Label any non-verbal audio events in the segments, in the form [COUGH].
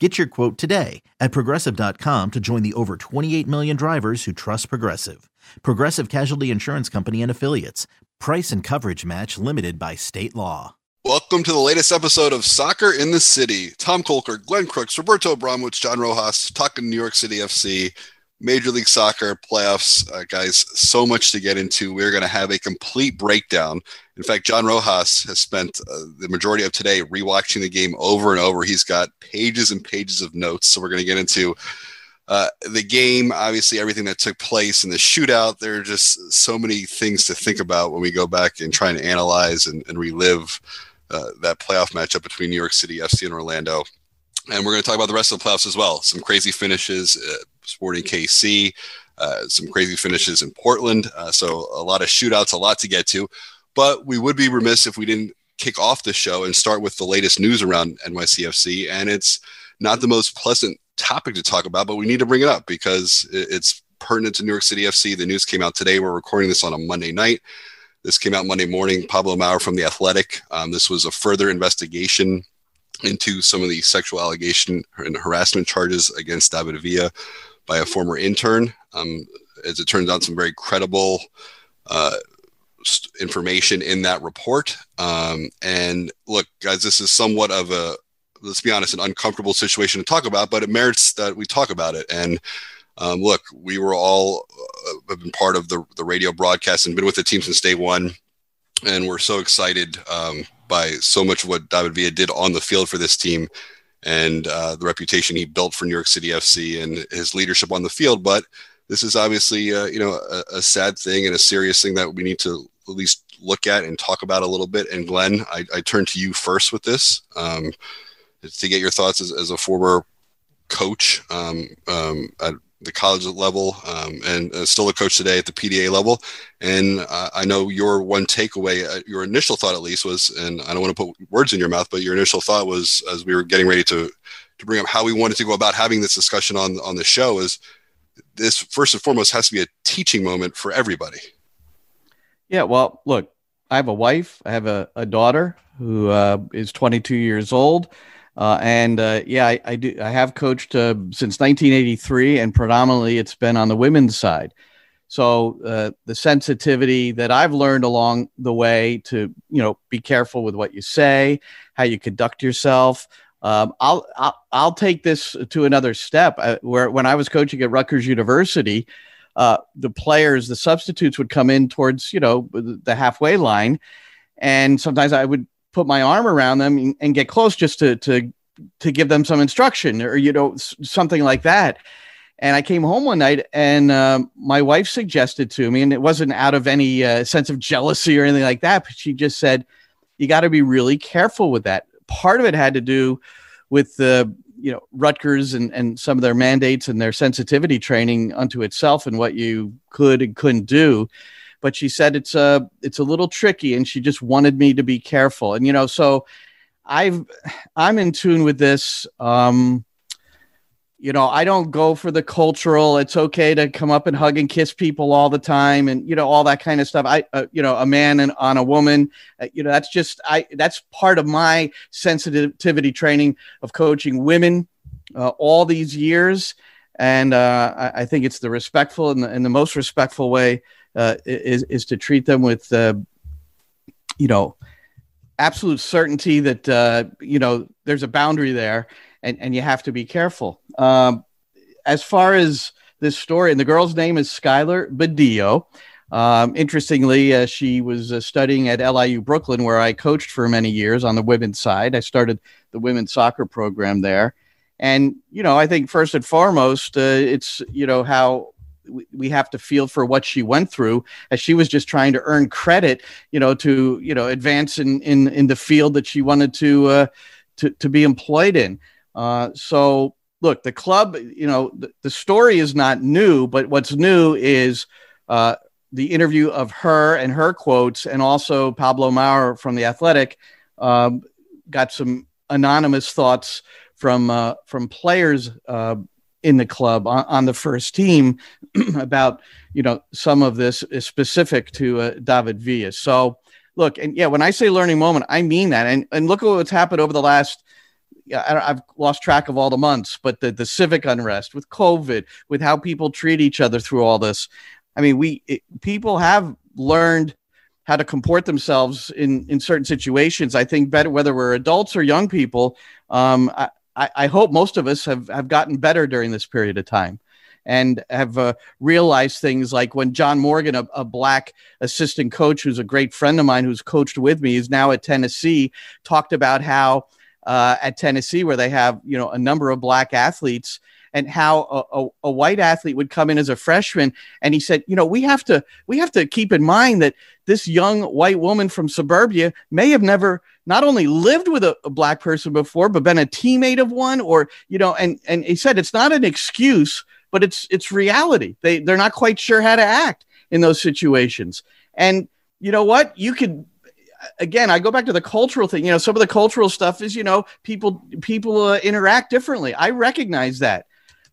Get your quote today at progressive.com to join the over 28 million drivers who trust Progressive. Progressive Casualty Insurance Company and Affiliates. Price and coverage match limited by state law. Welcome to the latest episode of Soccer in the City. Tom Kolker, Glenn Crooks, Roberto Abramowitz, John Rojas, talking New York City FC, Major League Soccer playoffs. Uh, guys, so much to get into. We're going to have a complete breakdown. In fact, John Rojas has spent uh, the majority of today rewatching the game over and over. He's got pages and pages of notes. So we're going to get into uh, the game, obviously, everything that took place in the shootout. There are just so many things to think about when we go back and try and analyze and, and relive uh, that playoff matchup between New York City FC and Orlando. And we're going to talk about the rest of the playoffs as well. Some crazy finishes, uh, Sporting KC, uh, some crazy finishes in Portland. Uh, so a lot of shootouts, a lot to get to. But we would be remiss if we didn't kick off the show and start with the latest news around NYCFC. And it's not the most pleasant topic to talk about, but we need to bring it up because it's pertinent to New York City FC. The news came out today. We're recording this on a Monday night. This came out Monday morning. Pablo Maurer from The Athletic. Um, this was a further investigation into some of the sexual allegation and harassment charges against David Villa by a former intern. Um, as it turns out, some very credible uh, information in that report. Um, and look, guys, this is somewhat of a, let's be honest, an uncomfortable situation to talk about, but it merits that we talk about it. And um, look, we were all uh, been part of the, the radio broadcast and been with the team since day one. And we're so excited um, by so much of what David Villa did on the field for this team and uh, the reputation he built for New York City FC and his leadership on the field. But this is obviously, uh, you know, a, a, sad thing and a serious thing that we need to at least look at and talk about a little bit. And Glenn, I, I turn to you first with this um, to get your thoughts as, as a former coach um, um, at the college level um, and uh, still a coach today at the PDA level. And uh, I know your one takeaway, uh, your initial thought at least was, and I don't want to put words in your mouth, but your initial thought was as we were getting ready to to bring up how we wanted to go about having this discussion on on the show is this first and foremost has to be a teaching moment for everybody. Yeah, well, look, I have a wife, I have a, a daughter who uh, is 22 years old. Uh, and uh, yeah, I, I, do. I have coached uh, since 1983, and predominantly it's been on the women's side. So uh, the sensitivity that I've learned along the way to you know be careful with what you say, how you conduct yourself. Um, I'll, I'll, I'll take this to another step. Uh, where when I was coaching at Rutgers University, uh, the players, the substitutes would come in towards you know the halfway line, and sometimes I would put my arm around them and, get close just to to to give them some instruction or you know something like that. And I came home one night, and um, my wife suggested to me, and it wasn't out of any uh, sense of jealousy or anything like that, but she just said, "You got to be really careful with that." Part of it had to do with the you know Rutgers and and some of their mandates and their sensitivity training unto itself and what you could and couldn't do but she said it's a it's a little tricky and she just wanted me to be careful. And you know so i've i'm in tune with this um you know i don't go for the cultural it's okay to come up and hug and kiss people all the time and you know all that kind of stuff. I uh, you know a man and on a woman uh, you know that's just i that's part of my sensitivity training of coaching women uh, all these years. And uh, I, I, think it's the respectful and the, and the most respectful way uh, is is to treat them with uh, you know absolute certainty that uh, you know there's a boundary there and, and you have to be careful Um, as far as this story, and the girl's name is Skylar Badillo. Um, interestingly, uh, she was uh, studying at LIU Brooklyn, where I coached for many years on the women's side. I started the women's soccer program there. And, you know, I think first and foremost, uh, it's, you know, how we have to feel for what she went through as she was just trying to earn credit, you know, to, you know, advance in, in, in the field that she wanted to, uh, to, to be employed in. Uh, so look, the club, you know, the, the, story is not new, but what's new is uh, the interview of her and her quotes, and also Pablo Maurer from the Athletic um, got some anonymous thoughts from uh, from players uh, in the club on, on the first team [CLEARS THROAT] about you know some of this is specific to uh, David Villa. So look, and yeah, when I say learning moment, I mean that. And and look at what's happened over the last. Yeah, I have lost track of all the months, but the the civic unrest with COVID, with how people treat each other through all this. I mean, we it, people have learned how to comport themselves in in certain situations. I think better whether we're adults or young people. Um, I, I, hope most of us have have gotten better during this period of time and have uh, realized things like when John Morgan, a, a, black assistant coach who's a great friend of mine who's coached with me, is now at Tennessee, talked about how uh, at Tennessee, where they have you know a number of black athletes, and how a, a, a, white athlete would come in as a freshman and he said you know we have to we have to keep in mind that this young white woman from suburbia may have never not only lived with a, a black person before but been a teammate of one or you know and and he said it's not an excuse but it's it's reality. They they're not quite sure how to act in those situations. And you know what? You could again i go back to the cultural thing. You know some of the cultural stuff is you know people people uh, interact differently. I recognize that.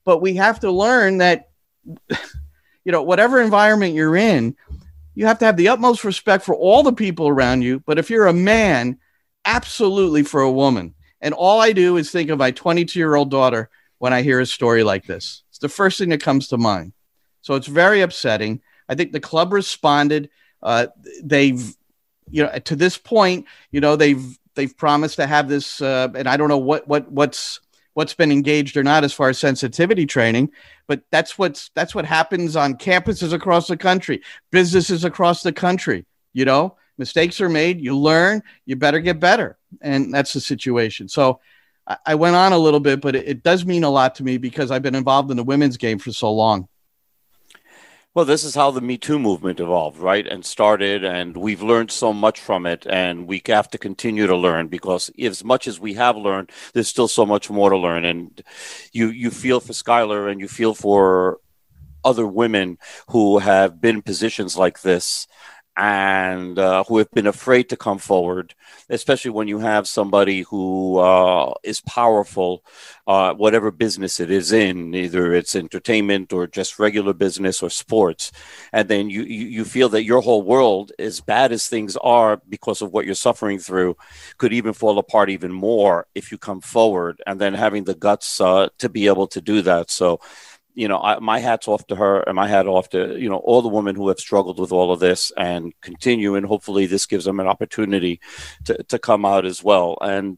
But we have to learn that [LAUGHS] you know whatever environment you're in you have to have the utmost respect for all the people around you. But if you're a man absolutely for a woman. And all i do is think of my 22 year old daughter when i hear a story like this. It's the first thing that comes to mind. So it's very upsetting. I think the club responded uh, they've you know to this point you know they've they've promised to have this uh, and i don't know what what what's what's been engaged or not as far as sensitivity training but that's what's that's what happens on campuses across the country businesses across the country you know mistakes are made you learn you better get better and that's the situation so i, went on a little bit but it, it does mean a lot to me because i've been involved in the women's game for so long well, this is how the Me Too movement evolved, right? And started, and we've learned so much from it, and we have to continue to learn because as much as we have learned, there's still so much more to learn. And you you feel for Skylar, and you feel for other women who have been in positions like this and uh, who have been afraid to come forward, especially when you have somebody who uh, is powerful, uh, whatever business it is in, either it's entertainment or just regular business or sports, and then you, you, feel that your whole world, as bad as things are because of what you're suffering through, could even fall apart even more if you come forward, and then having the guts uh, to be able to do that. So you know, I, my hat's off to her and my hat off to, you know, all the women who have struggled with all of this and continue. And hopefully this gives them an opportunity to, to come out as well. And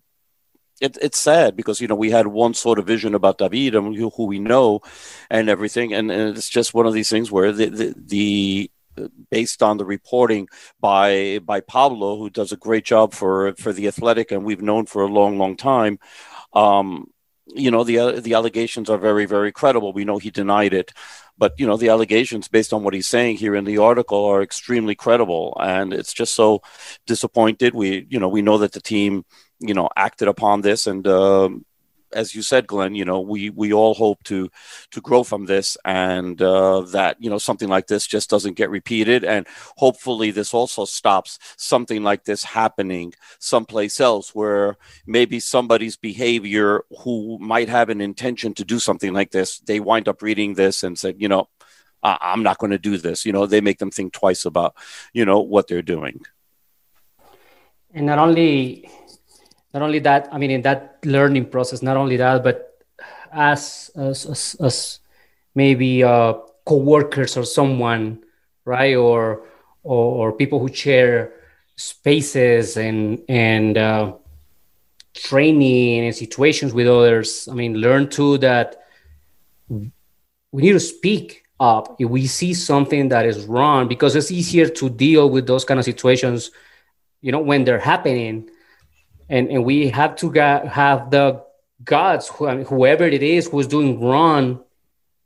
it, it's sad because, you know, we had one sort of vision about David and who, who we know and everything. And, and, it's just one of these things where the, the, the based on the reporting by by Pablo, who does a great job for for the Athletic, and we've known for a long, long time. Um, you know the the allegations are very very credible. We know he denied it, but you know the allegations based on what he's saying here in the article are extremely credible, and it's just so disappointed. We you know we know that the team you know acted upon this and. Um, as you said, Glenn, you know, we we all hope to to grow from this, and uh, that you know something like this just doesn't get repeated, and hopefully this also stops something like this happening someplace else, where maybe somebody's behavior who might have an intention to do something like this, they wind up reading this and said, you know, I'm not going to do this. You know, they make them think twice about, you know, what they're doing. And not only not only that i mean in that learning process not only that but as as, as, as maybe uh, co-workers or someone right? Or, or, or people who share spaces and and uh, training and situations with others. I mean learn too that we need to speak up if we see something that is wrong because it's easier to deal with those kind of situations you know when they're happening and and we have to get, have the gods whoever it is who's doing wrong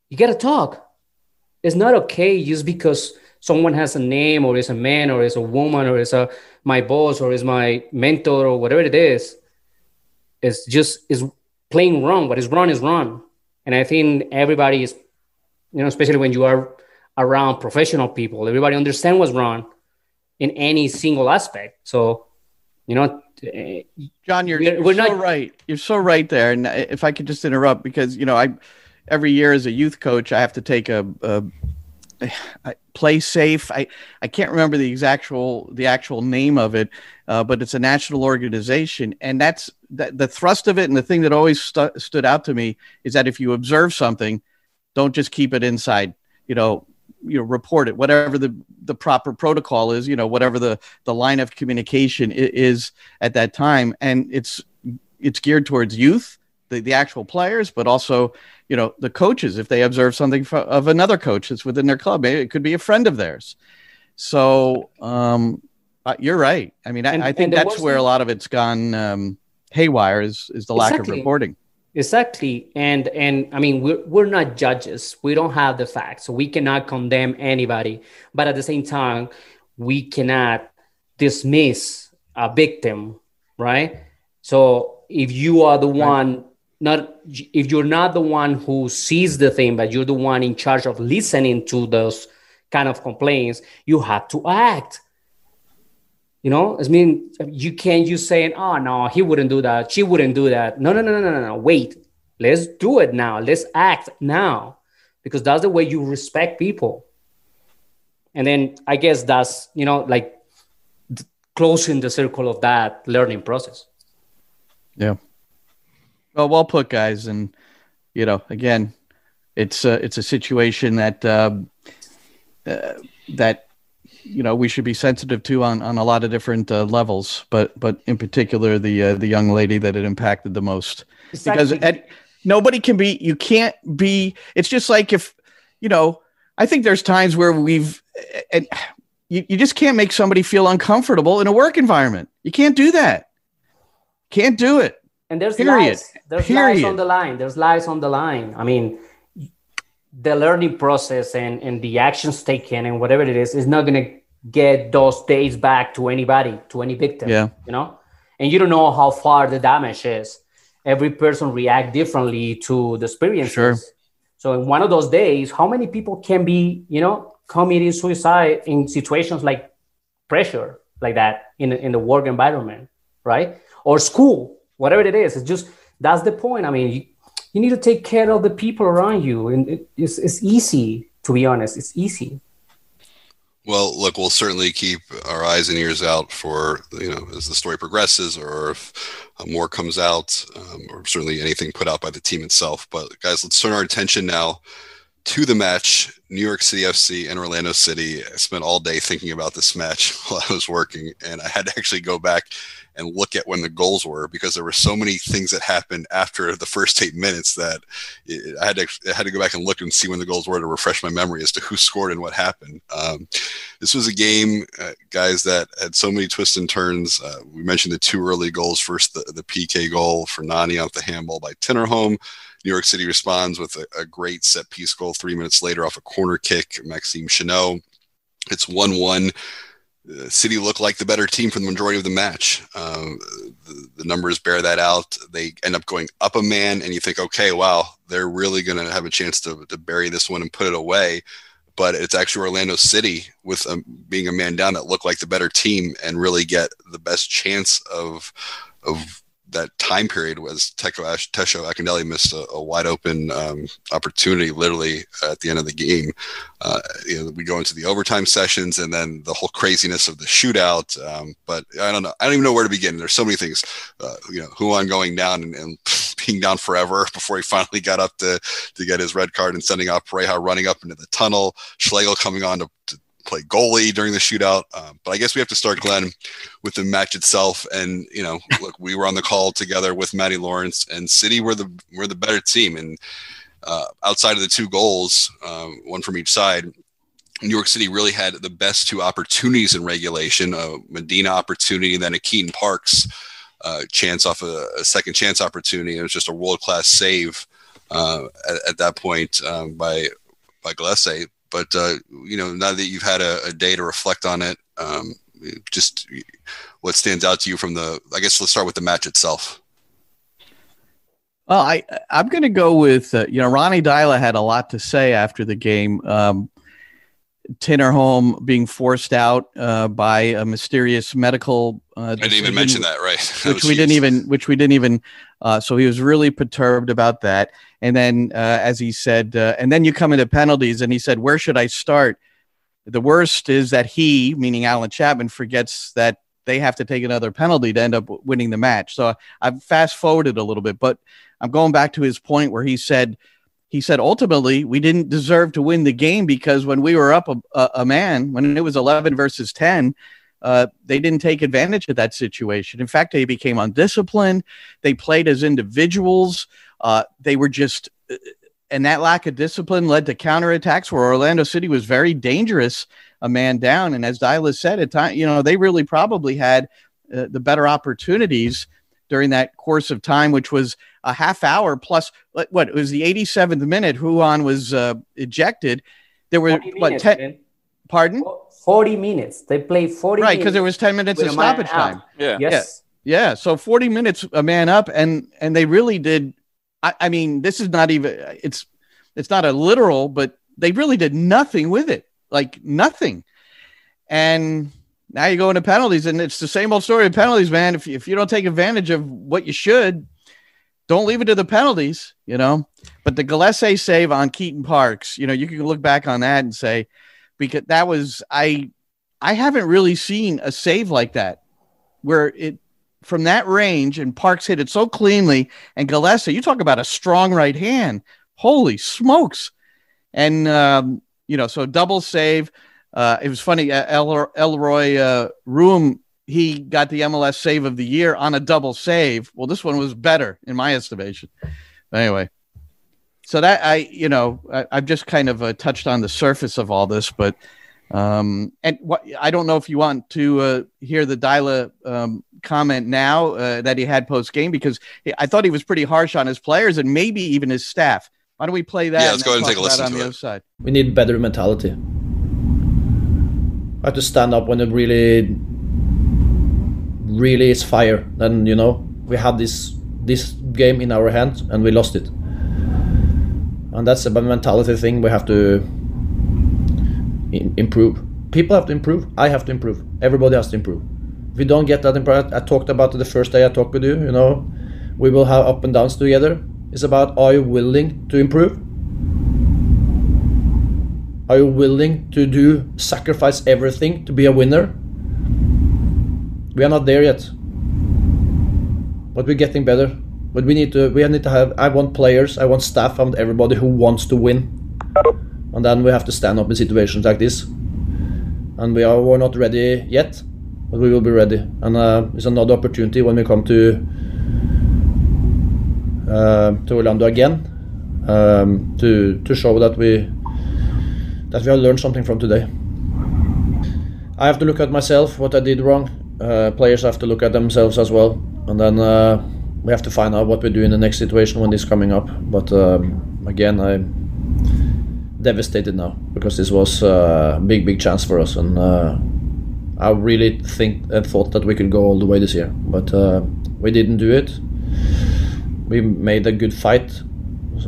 you got to talk. It's not okay just because someone has a name or is a man or is a woman or is a my boss or is my mentor or whatever it is. It's just is plain wrong. What is wrong is wrong. And i think everybody is you know especially when you are around professional people everybody understand what's wrong in any single aspect. So you know john you're, we're, we're so not, right you're so right there and if i could just interrupt because you know i every year as a youth coach i have to take a, a play safe. I, I can't remember the actual the actual name of it, uh, but it's a national organization, and that's that, the thrust of it. And the thing that always stu- stood out to me is that if you observe something, don't just keep it inside. You know, you know, report it. Whatever the the proper protocol is, you know, whatever the the line of communication is at that time, and it's it's geared towards youth, the the actual players, but also you know the coaches if they observe something of another coach that's within their club it could be a friend of theirs so um, you're right i mean and, i, I think that's where a lot of it's gone um, haywire is, is the lack exactly. of reporting exactly. And and i mean we're, we're not judges. We don't have the facts. So we cannot condemn anybody. But at the same time we cannot dismiss a victim right? So if you are the right. one not if you're not the one who sees the thing but you're the one in charge of listening to those kind of complaints you have to act you know i mean you can't just saying oh no he wouldn't do that she wouldn't do that. No no no no no no wait. Let's do it now. Let's act now. Because that's the way you respect people. And then i guess that's you know like closing the circle of that learning process. Yeah. Well, well put, guys. And you know, again, it's a, it's a situation that uh, uh, that you know we should be sensitive to on, on a lot of different uh, levels, but but in particular the uh, the young lady that it impacted the most exactly. because at, nobody can be you can't be. It's just like if you know. I think there's times where we've and you, you just can't make somebody feel uncomfortable in a work environment. You can't do that. Can't do it. And there's Period. lives. There's Period. lives on the line. There's lies on the line. I mean, the learning process and, and the actions taken and whatever it is is not going to get those days back to anybody, to any victim. Yeah. You know? And you don't know how far the damage is. Every person react differently to the experiences. Sure. So in one of those days, how many people can be, you know, committing suicide in situations like pressure like that in, in the work environment, right? Or school, whatever it is. It's just that's the point. I mean, you, need to take care of the people around you, and it, it's it's easy to be honest. It's easy. Well, look, we'll certainly keep our eyes and ears out for you know as the story progresses, or if uh, more comes out, um, or certainly anything put out by the team itself. But guys, let's turn our attention now to the match New York City FC and Orlando City. I spent all day thinking about this match [LAUGHS] while I was working, and I had to actually go back and look at when the goals were because there were so many things that happened after the first eight minutes that it, I had to I had to go back and look and see when the goals were to refresh my memory as to who scored and what happened. Um, this was a game, uh, guys, that had so many twists and turns. Uh, we mentioned the two early goals. First, the, the PK goal for Nani off the handball by Tinnerholm. New York City responds with a, a, great set piece goal three minutes later off a corner kick. Maxime Chanot. It's 1 1. City looked like the better team for the majority of the match. Um, the, the, numbers bear that out. They end up going up a man, and you think, okay, wow, they're really going to have a chance to, to bury this one and put it away. But it's actually Orlando City with um, being a man down that looked like the better team and really get the best chance of of that time period was Teko Ash, Tesho missed a, a wide open um, opportunity literally at the end of the game. Uh, you know, we go into the overtime sessions and then the whole craziness of the shootout. Um, but I don't know. I don't even know where to begin. There's so many things. Uh, you know, Ruan going down and, and, [LAUGHS] being down forever [LAUGHS] before he finally got up to to get his red card and sending off Pareja running up into the tunnel. Schlegel coming on to, to play goalie during the shootout. Um, but I guess we have to start, Glenn, with the match itself. And you know, [LAUGHS] look, we were on the call together with Matty Lawrence, and City were the were the better team. And uh, outside of the two goals, um, one from each side, New York City really had the best two opportunities in regulation: a Medina opportunity, and then a Keaton Parks uh, chance off a, a, second chance opportunity. It was just a world class save uh, at, at, that point um, by by Gallese. But uh, you know, now that you've had a, a day to reflect on it, um, just what stands out to you from the? I guess let's start with the match itself. Well, I I'm going to go with uh, you know Ronnie Deila had a lot to say after the game. Um, Tinnerholm being forced out uh, by a mysterious medical. Uh, I didn't even mention that, right? [LAUGHS] Which we didn't even, which we didn't even. Uh, so he was really perturbed about that. And then, uh, as he said, uh, and then you come into penalties, and he said, "Where should I start?" The worst is that he, meaning Allen Chapman, forgets that they have to take another penalty to end up winning the match. So I've fast forwarded a little bit, but I'm going back to his point where he said he said ultimately we didn't deserve to win the game because when we were up a, a, a man, when it was 11 versus 10, uh, they didn't take advantage of that situation. In fact, they became undisciplined. They played as individuals. Uh, they were just, uh, and that lack of discipline led to counterattacks where Orlando City was very dangerous, a man down. And as Deila said, at time, you know, they really probably had uh, the better opportunities during that course of time, which was a half hour plus what it was the 87th minute. Ruan was uh, ejected. There were what 10 pardon 40 minutes. They played 40 right because there was 10 minutes of stoppage time. Yeah. Yes. Yeah. yeah. So 40 minutes a man up and and they really did I, I mean this is not even it's it's not a literal but they really did nothing with it. Like nothing. And now you go into penalties, and it's the same old story of penalties, man. If you, if you don't take advantage of what you should, don't leave it to the penalties, you know. But the Gallese save on Keaton Parks, you know, you can look back on that and say, because that was I I haven't really seen a save like that where it from that range and Parks hit it so cleanly. And Gallese, you talk about a strong right hand. Holy smokes. And um, you know, so double save. Uh, it was funny. Uh, El- Eloy uh, Room he got the MLS save of the year on a double save. Well, this one was better in my estimation. Anyway, so that I, you know, I, have just kind of uh, touched on the surface of all this, but um, and what I don't know if you want to uh, hear the Deila um, comment now uh, that he had post game because I thought he was pretty harsh on his players and maybe even his staff. Why don't we play that? Yeah, let's go ahead and take a listen on to the it. other side. We need better mentality. Have to stand up when it really really is fire, then you know we had this this game in our hands and we lost it. And that's a mentality thing we have to improve. People have to improve. I have to improve. Everybody has to improve. If we don't get that improved, I talked about it the first day I talked with you. You know, we will have up and downs together. It's about are you willing to improve? Are you willing to do sacrifice everything to be a winner? We are not there yet, but we're getting better. But we need to we need to have. I want players. I want staff. I want everybody who wants to win. And then we have to stand up in situations like this. And we are we're not ready yet, but we will be ready. And uh, it's another opportunity when we come to uh, to Orlando again um, to to show that we that we have learned something from today. I have to look at myself, what I did wrong, uh, players have to look at themselves as well, and then uh, we have to find out what we do in the next situation when this coming up. But um, again, I'm devastated now because this was a big, big chance for us, and uh, I really think and thought that we could go all the way this year, but uh, we didn't do it. We made a good fight.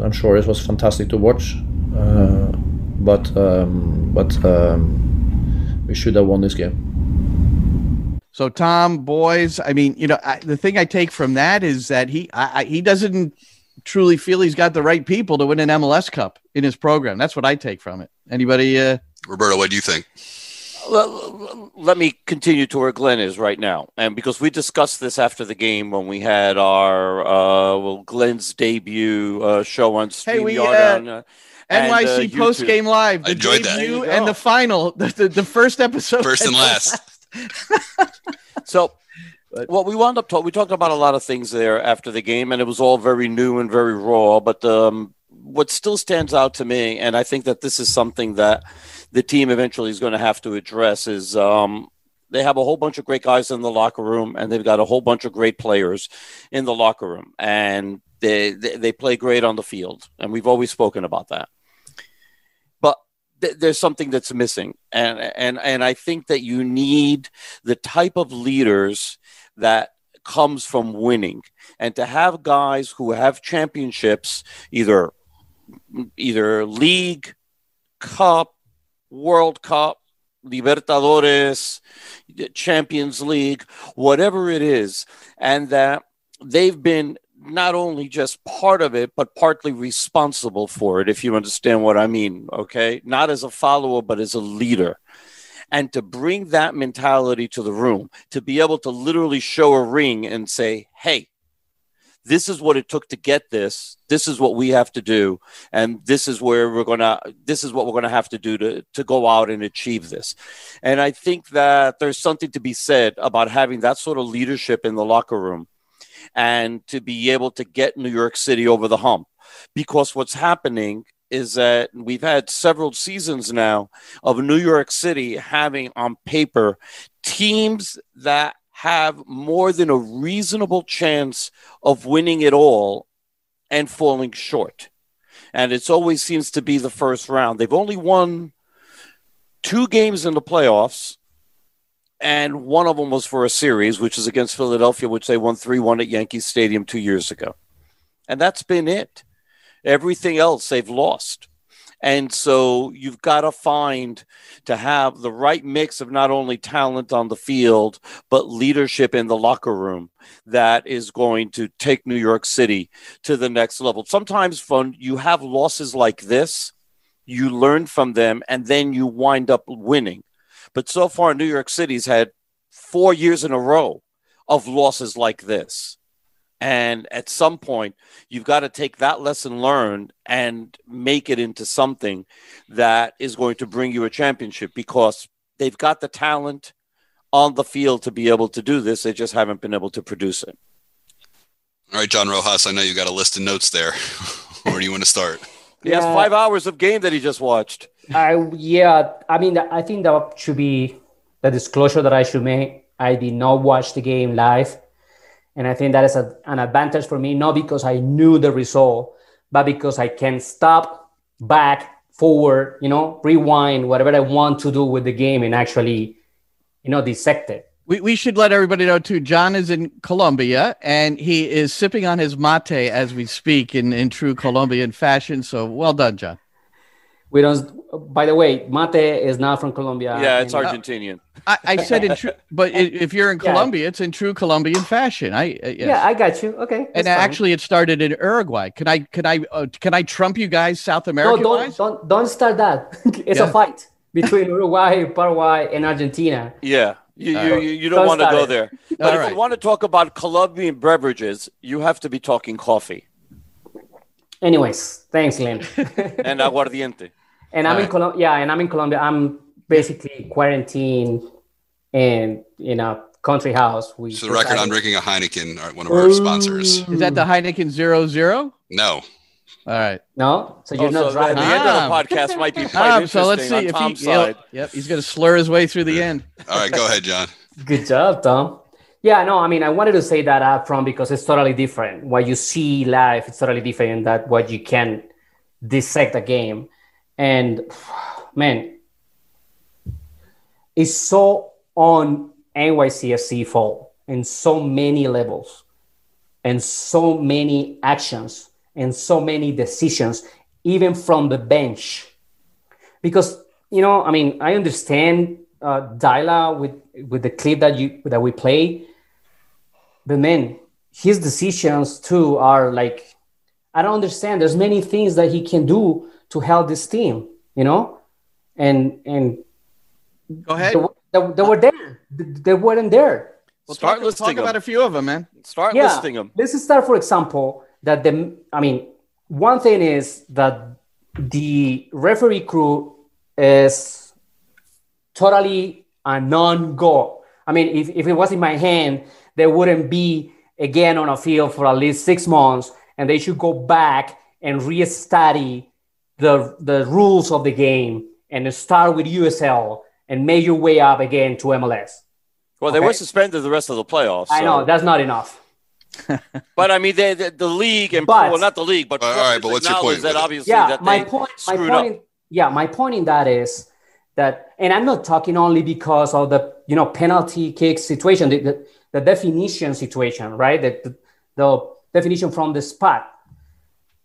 I'm sure it was fantastic to watch, uh, but um, but um, we should have won this game. So Tom, boys, I mean, you know, I, the thing I take from that is that he I, he doesn't truly feel he's got the right people to win an MLS Cup in his program. That's what I take from it. Anybody? Uh... Roberto, what do you think? Let, let me continue to where Glenn is right now, and because we discussed this after the game when we had our uh, well Glenn's debut uh, show on StreamYard Hey, we, uh, on, uh, and, NYC uh, post game live, the I enjoyed that. debut There you and the final, the, the, the first episode, First and [LAUGHS] last. [LAUGHS] So, But- well, we wound up talking. We talked about a lot of things there after the game, and it was all very new and very raw. But um, what still stands out to me, and I think that this is something that the team eventually is going to have to address, is um, they have a whole bunch of great guys in the locker room, and they've got a whole bunch of great players in the locker room, and they they, they play great on the field, and we've always spoken about that. Th- there's something that's missing, and and and I think that you need the type of leaders that comes from winning. And to have guys who have championships either either league cup world cup libertadores champions league whatever it is and that they've been not only just part of it but partly responsible for it if you understand what i mean okay not as a follower but as a leader and to bring that mentality to the room, to be able to literally show a ring and say, hey, this is what it took to get this. This is what we have to do. And this is where we're going to, this is what we're going to have to do to, to go out and achieve this. And I think that there's something to be said about having that sort of leadership in the locker room and to be able to get New York City over the hump. Because what's happening is that we've had several seasons now of New York City having on paper teams that have more than a reasonable chance of winning it all and falling short. And it always seems to be the first round. They've only won two games in the playoffs, and one of them was for a series, which is against Philadelphia, which they won 3 1 at Yankee Stadium two years ago. And that's been it. Everything else they've lost. And so you've got to find to have the right mix of not only talent on the field, but leadership in the locker room that is going to take New York City to the next level. Sometimes when you have losses like this, you learn from them and then you wind up winning. But so far, New York City's had four years in a row of losses like this. And at some point, you've got to take that lesson learned and make it into something that is going to bring you a championship because they've got the talent on the field to be able to do this. They just haven't been able to produce it. All right, John Rojas, I know you got a list of notes there. [LAUGHS] Where do you want to start? He has five hours of game that he just watched. I yeah, I mean, I think that should be the disclosure that I should make. I did not watch the game live. And I think that is a, an advantage for me, not because I knew the result, but because I can stop, back, forward, you know, rewind, whatever I want to do with the game and actually, you know, dissect it. We, we should let everybody know too. John is in Colombia and he is sipping on his mate as we speak in, in true Colombian fashion. So well done, John. We don't. By the way, mate is not from Colombia. Yeah, it's Argentinian. I, I said in true, but if you're in Colombia, it's in true Colombian fashion. I uh, yes. yeah, I got you. Okay, and fine. actually, it started in Uruguay. Can I can I uh, can I trump you guys, South America? No, don't don't don't start that. [LAUGHS] it's yeah. a fight between Uruguay, Paraguay, and Argentina. Yeah. You, you, you, you, don't want to go there. [LAUGHS] But All if right. you want to talk about Colombian beverages, you have to be talking coffee. Anyways, thanks, Lynn. [LAUGHS] and aguardiente. And I'm in Colombia. Yeah, and I'm in Colombia. I'm basically quarantined in in a country house. We so the record, I'm drinking a Heineken, uh, one of our sponsors. Is that the Heineken Zero Zero? No. All right. No, so you're oh, not so driving. The end of the podcast might be quite [LAUGHS] ah, So let's see if Tom's he. Side. Yep, he's going to slur his way through the end. All right, go ahead, John. [LAUGHS] Good job, Tom. Yeah, no, I mean, I wanted to say that up front because it's totally different. What you see live, it's totally different than what you can dissect a game. And man, it's so on NYCFC fault in so many levels and so many actions and so many decisions, even from the bench. Because, you know, I mean, I understand uh, Deila with, with the clip that you that we play, but man, his decisions too are like, I don't understand. There's many things that he can do to help this team, you know, and and go ahead. They, they, they were there. They weren't there. Well, start talk, listing talk them. about a few of them, man. Start yeah, listing them. Let's start, for example, that the. I mean, one thing is that the referee crew is totally a non-go. I mean, if, if it was in my hand, they wouldn't be again on a field for at least six months, and they should go back and re-study the the rules of the game and start with USL and make your way up again to MLS. Well, they were suspended the rest of the playoffs. I know that's not enough. [LAUGHS] but I mean, they, the, the league and But- well, not the league, but All right, but what's your point? that obviously yeah that my point my point in, yeah my point in that is that and i'm not talking only because of the you know penalty kick situation the, the, the definition situation right? The, the, the definition from the spot.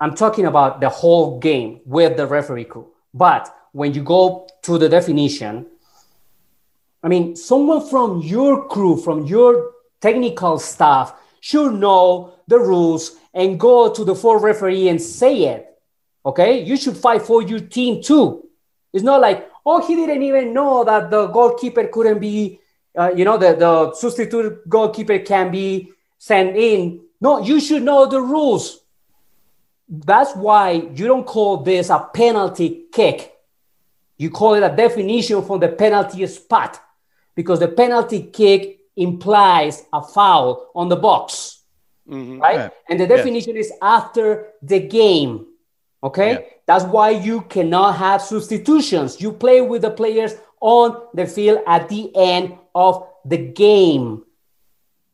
I'm talking about the whole game with the referee crew. But when you go to the definition i mean someone from your crew from your technical staff should know the rules and go to the full referee and say it Okay, you should fight for your team too. It's not like, oh, he didn't even know that the goalkeeper couldn't be, uh, you know, the, the substitute goalkeeper can be sent in. No, you should know the rules. That's why you don't call this a penalty kick. You call it a definition from the penalty spot because the penalty kick implies a foul on the box, Mhm. right? Right. And the definition is after the game. Okay, Yeah. that's why you cannot have substitutions. You play with the players on the field at the end of the game.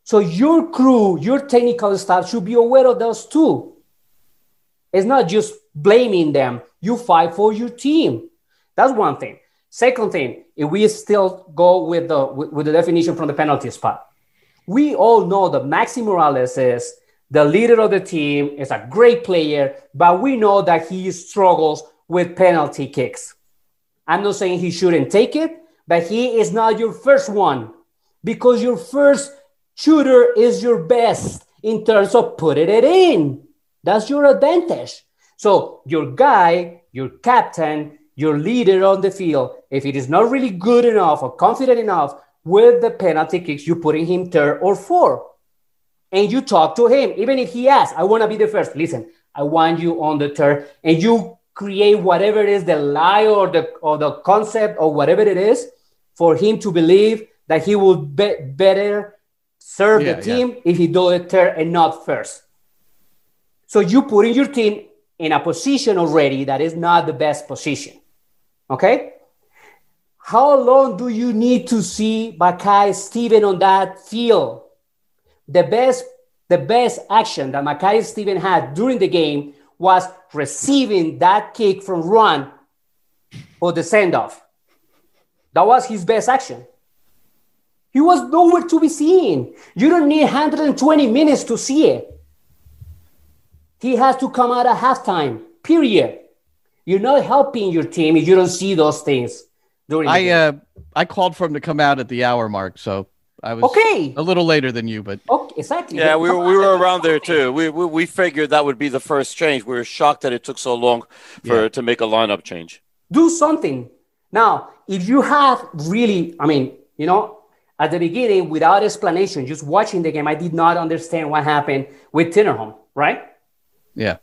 So your crew, your technical staff should be aware of those too. It's not just blaming them. You fight for your team. That's one thing. Second thing, if we still go with the with, the definition from the penalty spot, we all know that Maxi Moralez is the leader of the team, is a great player, but we know that he struggles with penalty kicks. I'm not saying he shouldn't take it, but he is not your first one because your first shooter is your best in terms of putting it in. That's your advantage. So your guy, your captain, your leader on the field, if it is not really good enough or confident enough with the penalty kicks, you putting him third or fourth. And you talk to him, even if he asks, I want to be the first. Listen, I want you on the third, and you create whatever it is, the lie or the or the concept or whatever it is, for him to believe that he will be better serve Yeah, the team if he do it third and not first. So you putting your team in a position already that is not the best position. Okay? How long do you need to see Mackay-Steven on that field? The best, the best action that Mackay-Steven had during the game was receiving that kick from Juan for the send-off. That was his best action. He was nowhere to be seen. You don't need 120 minutes to see it. He has to come out at halftime, period. You're not helping your team if you don't see those things I uh I called for him to come out at the hour mark, so I was Okay. a little later than you, but Okay, exactly. Yeah, we were, we were around there too. We, we we figured that would be the first change. We were shocked that it took so long for Yeah. to make a lineup change. do something. Now, if you have really, I mean, you know, at the beginning, without explanation, just watching the game, I did not understand what happened with Tinnerholm, right? yeah.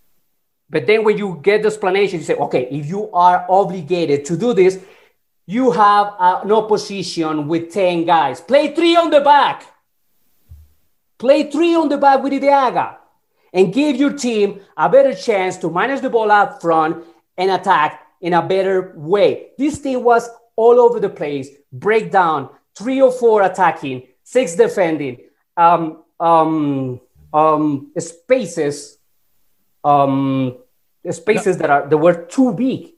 But then when you get the explanation, you say, okay, if you are obligated to do this, you have uh, an opposition with 10 guys. Play three on the back. Play three on the back with Ibeagha and give your team a better chance to manage the ball up front and attack in a better way. This team was all over the place, breakdown, three or four attacking, six defending, um, um, um, spaces, um, spaces that are that were too big.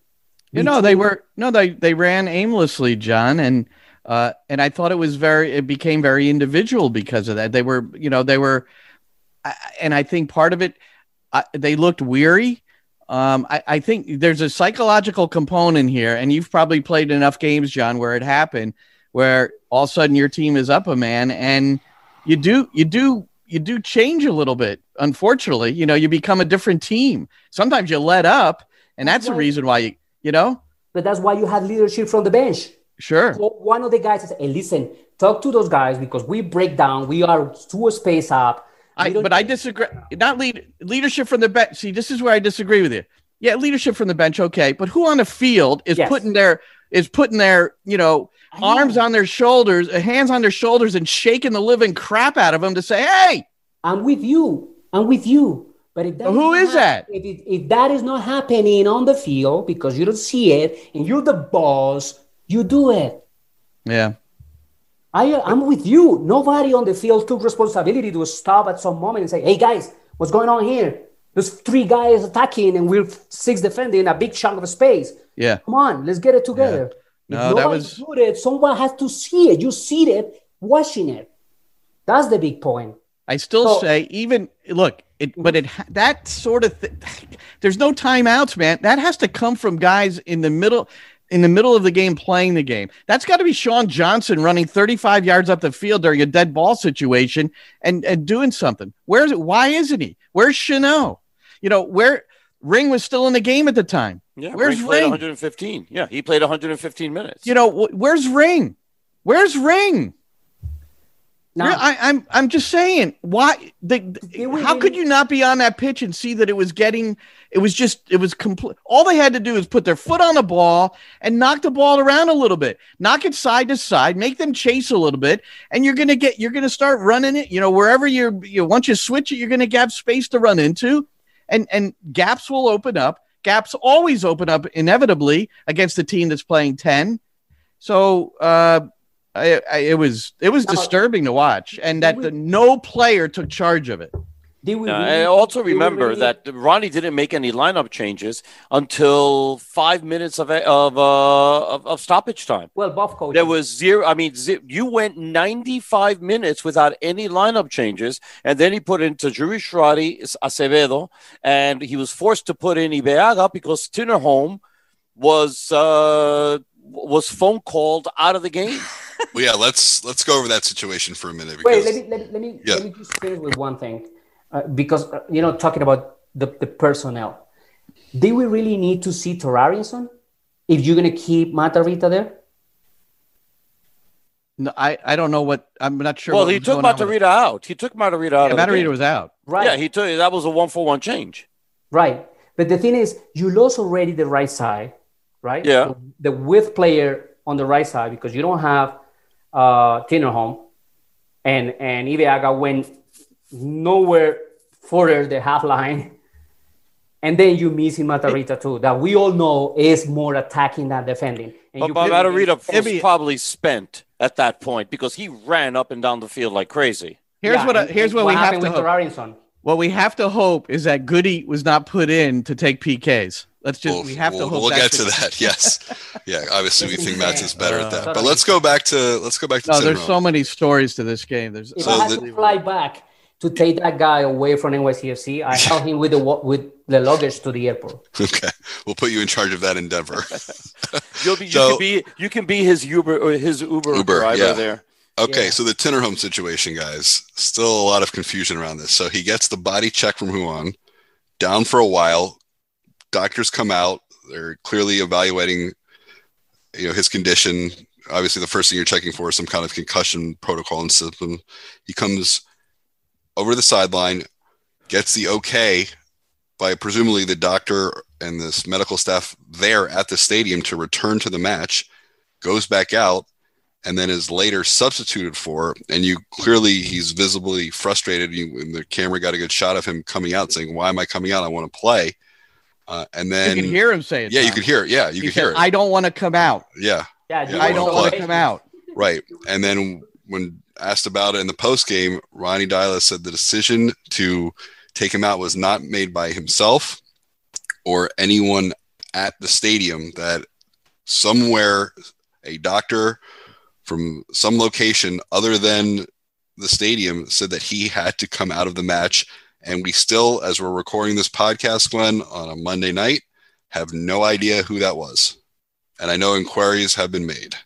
You know, they were no, they they ran aimlessly, John, and uh, and I thought it was very, it became very individual because of that. They were, you know, they were, and I think part of it, I, they looked weary. Um, I, I think there's a psychological component here, and you've probably played enough games, John, where it happened, where all of a sudden your team is up a man, and you do, you do, you do change a little bit. Unfortunately, you know, you become a different team. Sometimes you let up, and that's the Right. reason why you, you know, But that's why you have leadership from the bench. sure. So one of the guys says, "Hey, listen, talk to those guys because we break down. We are two space up. I, but I disagree. Not lead leadership from the bench. See, this is where I disagree with you. Yeah, leadership from the bench, okay, but who on the field is Yes. putting their is putting their you know I know. arms on their shoulders, uh, hands on their shoulders, and shaking the living crap out of them to say, "Hey, I'm with you. I'm with you. But if that who is that? If, it, if that is not happening on the field because you don't see it and you're the boss, you do it. Yeah. I, I'm with you. Nobody on the field took responsibility to stop at some moment and say, hey, guys, what's going on here? There's three guys attacking and we're six defending a big chunk of space. Yeah. Come on, let's get it together. No, if that was- it, someone has to see it. You see it, watching it. That's the big point. I still So- say even look it, but it that sort of th- there's no timeouts, man. That has to come from guys in the middle in the middle of the game playing the game. That's got to be Sean Johnson running 35 yards up the field during a dead ball situation and and doing something. Where's it? Why isn't he? Where's Chanel? You know where Ring was still in the game at the time. Yeah, Where's Ring played Ring? 115. Yeah, he played 115 minutes. You know wh- where's Ring? Where's Ring? I, I'm I'm just saying why the, were how could you not be on that pitch and see that it was getting it was just it was complete all they had to do is put their foot on the ball and knock the ball around a little bit. Knock it side to side make them chase a little bit and you're gonna get you're gonna start running it you know wherever you're you know, once you switch it you're gonna have space to run into and and gaps will open up. Gaps always open up inevitably against a team that's playing 10 so uh I, I, it was it was disturbing to watch, and that the, no player took charge of it. did Uh, really- I also remember really- that Ronnie didn't make any lineup changes until five minutes of of uh, of, of stoppage time. well, buff coach. There was zero. I mean, ze- you went 95 minutes without any lineup changes, and then he put in Tajouri-Shradi, Acevedo, and he was forced to put in Ibeagha because Tinnerholm was uh, was phone called out of the game. Well, yeah, let's let's go over that situation for a minute. Wait, let me let me let me, Yeah. let me just finish with one thing, uh, because uh, you know, talking about the, the personnel, do we really need to see Thorarinsson if you're gonna keep Matarrita there? No, I, I don't know what I'm not sure. well, what he was took going on with. Matarrita out. He took Matarrita out. Yeah, Matarrita was out. Right, Yeah, he took that was a one for one change. right. But the thing is, you lost already the right side, right? Yeah. The, the width player on the right side because you don't have uh, Tinnerholm, and and Ibeagha went nowhere further the half line. And then you missing Matarrita too, that we all know is more attacking than defending. And But, you but Matarrita was Maybe- probably spent at that point because he ran up and down the field like crazy. Here's Yeah, what I, and- here's and what we have happened to with hope. Thorarinsson. What we have to hope is that Goody was not put in to take PKs. Let's just we'll, we have we'll, to hope we'll get to that. Yes, [LAUGHS] yeah. Obviously, we think Mats is insane. better at Uh, that. But let's go back to let's go back to. No, there's Tinnerholm. so many stories to this game. There's If So I had the- to fly back to take that guy away from NYCFC, I held him with the with the luggage to the airport. Okay, we'll put you in charge of that endeavor. [LAUGHS] You'll be, you So- can be you can be his Uber or his Uber, Uber, driver yeah. there. Okay, Yeah. so the Tinnerholm situation, guys, still a lot of confusion around this. So he gets the body check from Ruan, down for a while. Doctors come out; they're clearly evaluating, you know, his condition. Obviously, the first thing you're checking for is some kind of concussion protocol and system. He comes over the sideline, gets the okay by presumably the doctor and this medical staff there at the stadium to return to the match, goes back out, and then is later substituted for. And you clearly he's visibly frustrated. You, and the camera got a good shot of him coming out saying, "Why am I coming out? I want to play." Uh, and then you can hear him say it. yeah, you Tom. could hear it. Yeah, you He could said, hear it. I don't want to come out. yeah, Yeah, Yeah, I don't want to come out. right. And then when asked about it in the post game, Ronnie Deila said the decision to take him out was not made by himself or anyone at the stadium. That somewhere a doctor from some location other than the stadium said that he had to come out of the match. And we still, as we're recording this podcast, Glenn, on a Monday night, have no idea who that was. And I know inquiries have been made.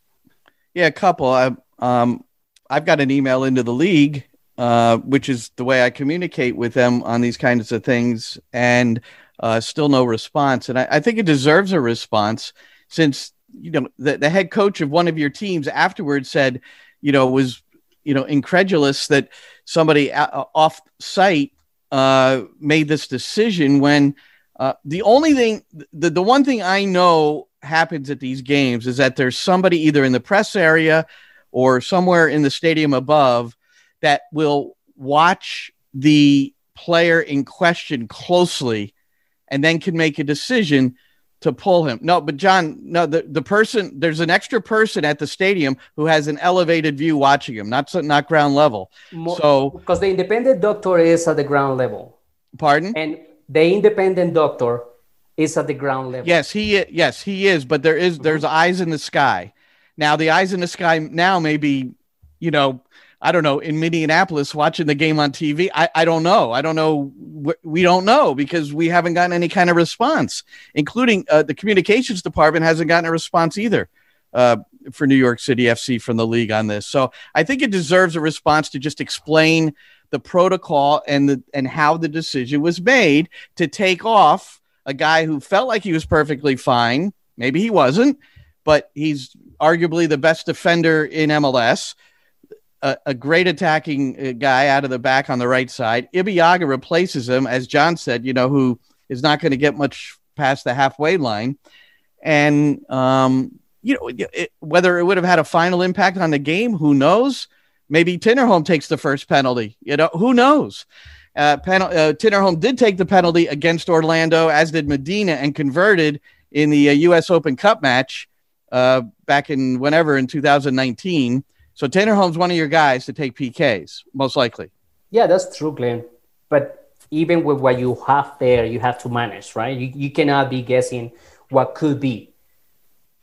Yeah, a couple. I, um, I've got an email into the league, uh, which is the way I communicate with them on these kinds of things, and uh, still no response. And I, I think it deserves a response since you know the, the head coach of one of your teams afterwards said, you know, was you know incredulous that somebody a- off site uh, made this decision when uh, the only thing, the, the one thing I know happens at these games is that there's somebody either in the press area or somewhere in the stadium above that will watch the player in question closely and then can make a decision to pull him. No, but John, no, the, the person there's an extra person at the stadium who has an elevated view watching him, not not ground level. Mo- so because the independent doctor is at the ground level, pardon? and the independent doctor is at the ground level. Yes, he yes, he is, but there is there's mm-hmm. eyes in the sky. Now the eyes in the sky now may be, you know, I don't know, in Minneapolis watching the game on TV. I, I don't know. I don't know. We- don't know because we haven't gotten any kind of response, including uh, the communications department hasn't gotten a response either uh, for New York City FC from the league on this. So I think it deserves a response to just explain the protocol and the and how the decision was made to take off a guy who felt like he was perfectly fine. Maybe he wasn't, but he's arguably the best defender in MLS. A, a great attacking uh, guy out of the back on the right side. Ibeagha replaces him, as John said, you know, who is not going to get much past the halfway line. And, um, you know, it, whether it would have had a final impact on the game, who knows? Maybe Tinnerholm takes the first penalty. You know, who knows? Uh, uh, Tinnerholm did take the penalty against Orlando, as did Medina, and converted in the uh, U.S. Open Cup match uh, back in whenever in 2019. So Tinnerholm's, one of your guys to take PKs, most likely. Yeah, that's true, Glenn. But even with what you have there, you have to manage, right? You, you cannot be guessing what could be.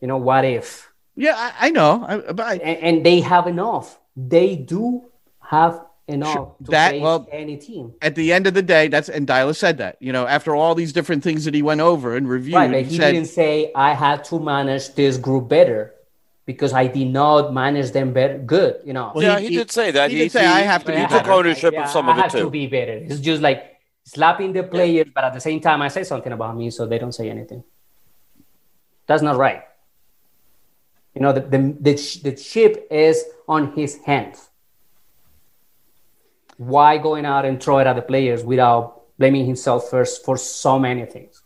You know, what if? Yeah, I, I know. I, but I, And, and they have enough. They do have enough Sure, to that- face well, any team. at the end of the day, that's and Deila said that. You know, after all these different things that he went over and reviewed, Right, but he he said, didn't say I had to manage this group better because I did not manage them better good. You know, Well, yeah, he- he, he- did say that. he did say, "I have to he be took better." ownership Yeah, of some I of it have to be better. It's just like slapping the players, but at the same time, I say something about me, so they don't say anything. That's not right. You know, the the the, the ship is on his hands. Why going out and throw it at the players without blaming himself first for so many things?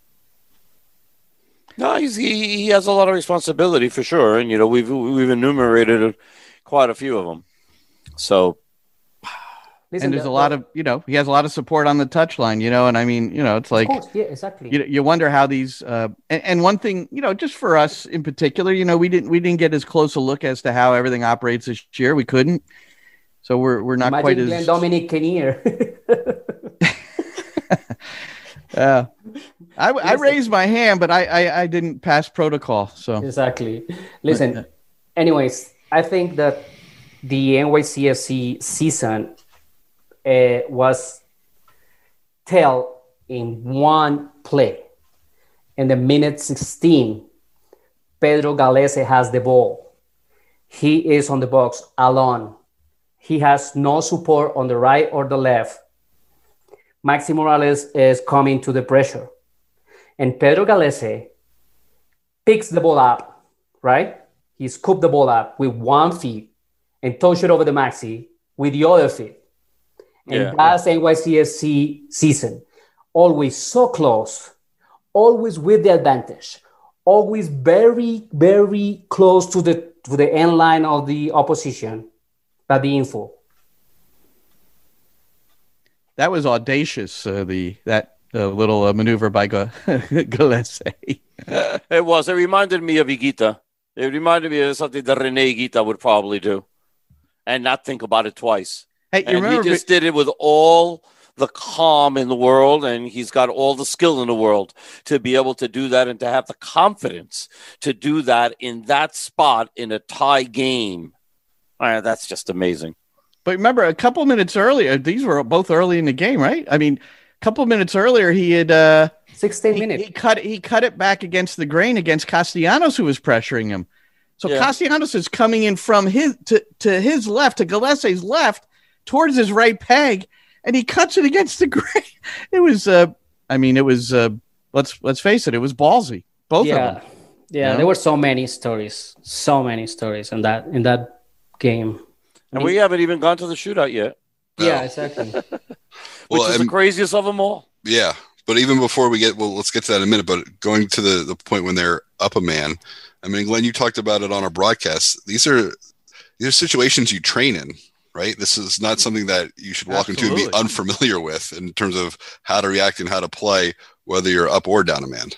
No, he's, he he has a lot of responsibility for sure, and you know we've we've enumerated quite a few of them. So Listen, and there's the- a lot of you know he has a lot of support on the touchline. You know, and I mean, you know, it's like course, yeah, exactly. you, you wonder how these uh, and, and one thing you know just for us in particular you know we didn't we didn't get as close a look as to how everything operates this year we couldn't so we're we're not Imagine quite Glenn as Dominic Kinnear. [LAUGHS] uh, I, I raised my hand but I, I I didn't pass protocol so exactly. Listen, anyways, I think that the NYCFC season uh, was tell in one play. In the minute 16, Pedro Gallese has the ball. He is on the box alone. He has no support on the right or the left. Maxi Moralez is coming to the pressure. And Pedro Gallese picks the ball up, right? He scooped the ball up with one feet and touched it over the Maxi with the other feet. And Yeah. that's NYCFC season. Always so close, always with the advantage, always very, very close to the to the end line of the opposition, but being full. That was audacious uh, the that uh, little uh, maneuver by Ga- [LAUGHS] Gallese it was. It reminded me of Higuita. It reminded me of something that Rene Higuita would probably do, and not think about it twice. hey you And remember he just did it with all the calm in the world, and he's got all the skill in the world to be able to do that and to have the confidence to do that in that spot in a tie game. That's just amazing. But remember, a couple minutes earlier, these were both early in the game, right? I mean, a couple minutes earlier, he had uh, 16 he, minutes. he cut he cut it back against the grain against Castellanos, who was pressuring him. So Yeah. Castellanos is coming in from his to, to his left, to Gallese's left, towards his right peg, and he cuts it against the [LAUGHS] grain. It was, uh, I mean, it was. Uh, let's let's face it, it was ballsy, both yeah. of them. Yeah, Yeah. there were so many stories, so many stories in that in that game. And we haven't even gone to the shootout yet, Yeah, exactly. [LAUGHS] which Well, is the and- craziest of them all. Yeah, but even before we get well, let's get to that in a minute. But going to the the point when they're up a man, I mean, Glenn, you talked about it on our broadcast. These are these are situations you train in. right? This is not something that you should walk into and be unfamiliar with in terms of how to react and how to play, whether you're up or down a man.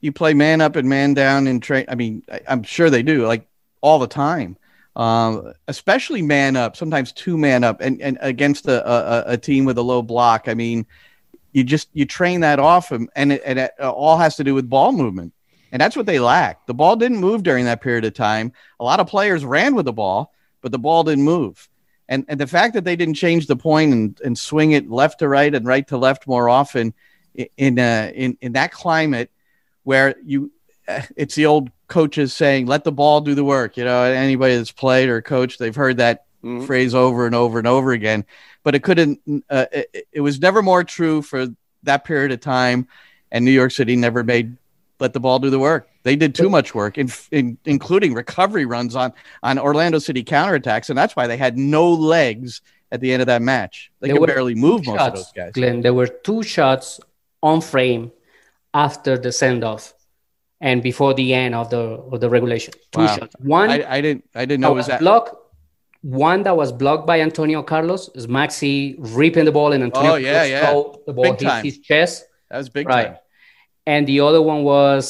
you play man up and man down in train. I mean, I, I'm sure they do like all the time, um, especially man up. Sometimes two man up and, and against a, a, a team with a low block. I mean, you just you train that off them, and it, and it all has to do with ball movement, and that's what they lack. The ball didn't move during that period of time. A lot of players ran with the ball, but the ball didn't move. And, and the fact that they didn't change the point and, and swing it left to right and right to left more often in uh, in in that climate where you uh, [LAUGHS] it's the old coaches saying let the ball do the work you know anybody that's played or coached they've heard that Mhm. phrase over and over and over again. But it couldn't uh, it, it was never more true for that period of time and new york city never made let the ball do the work. They did too much work in, in, including recovery runs on on orlando city counterattacks and that's why they had no legs at the end of that match. They There could barely move two most of shots, those guys. Glenn, there were two shots on frame after the send off and before the end of the of the regulation. Two Wow. shots. One I, I didn't i didn't that know was was that blocked. One that was blocked by Antonio Carlos is Maxi ripping the ball and Antonio Oh, yeah, Carlos yeah. throw the ball Big hit time. his chest. that was big Right. time And the other one was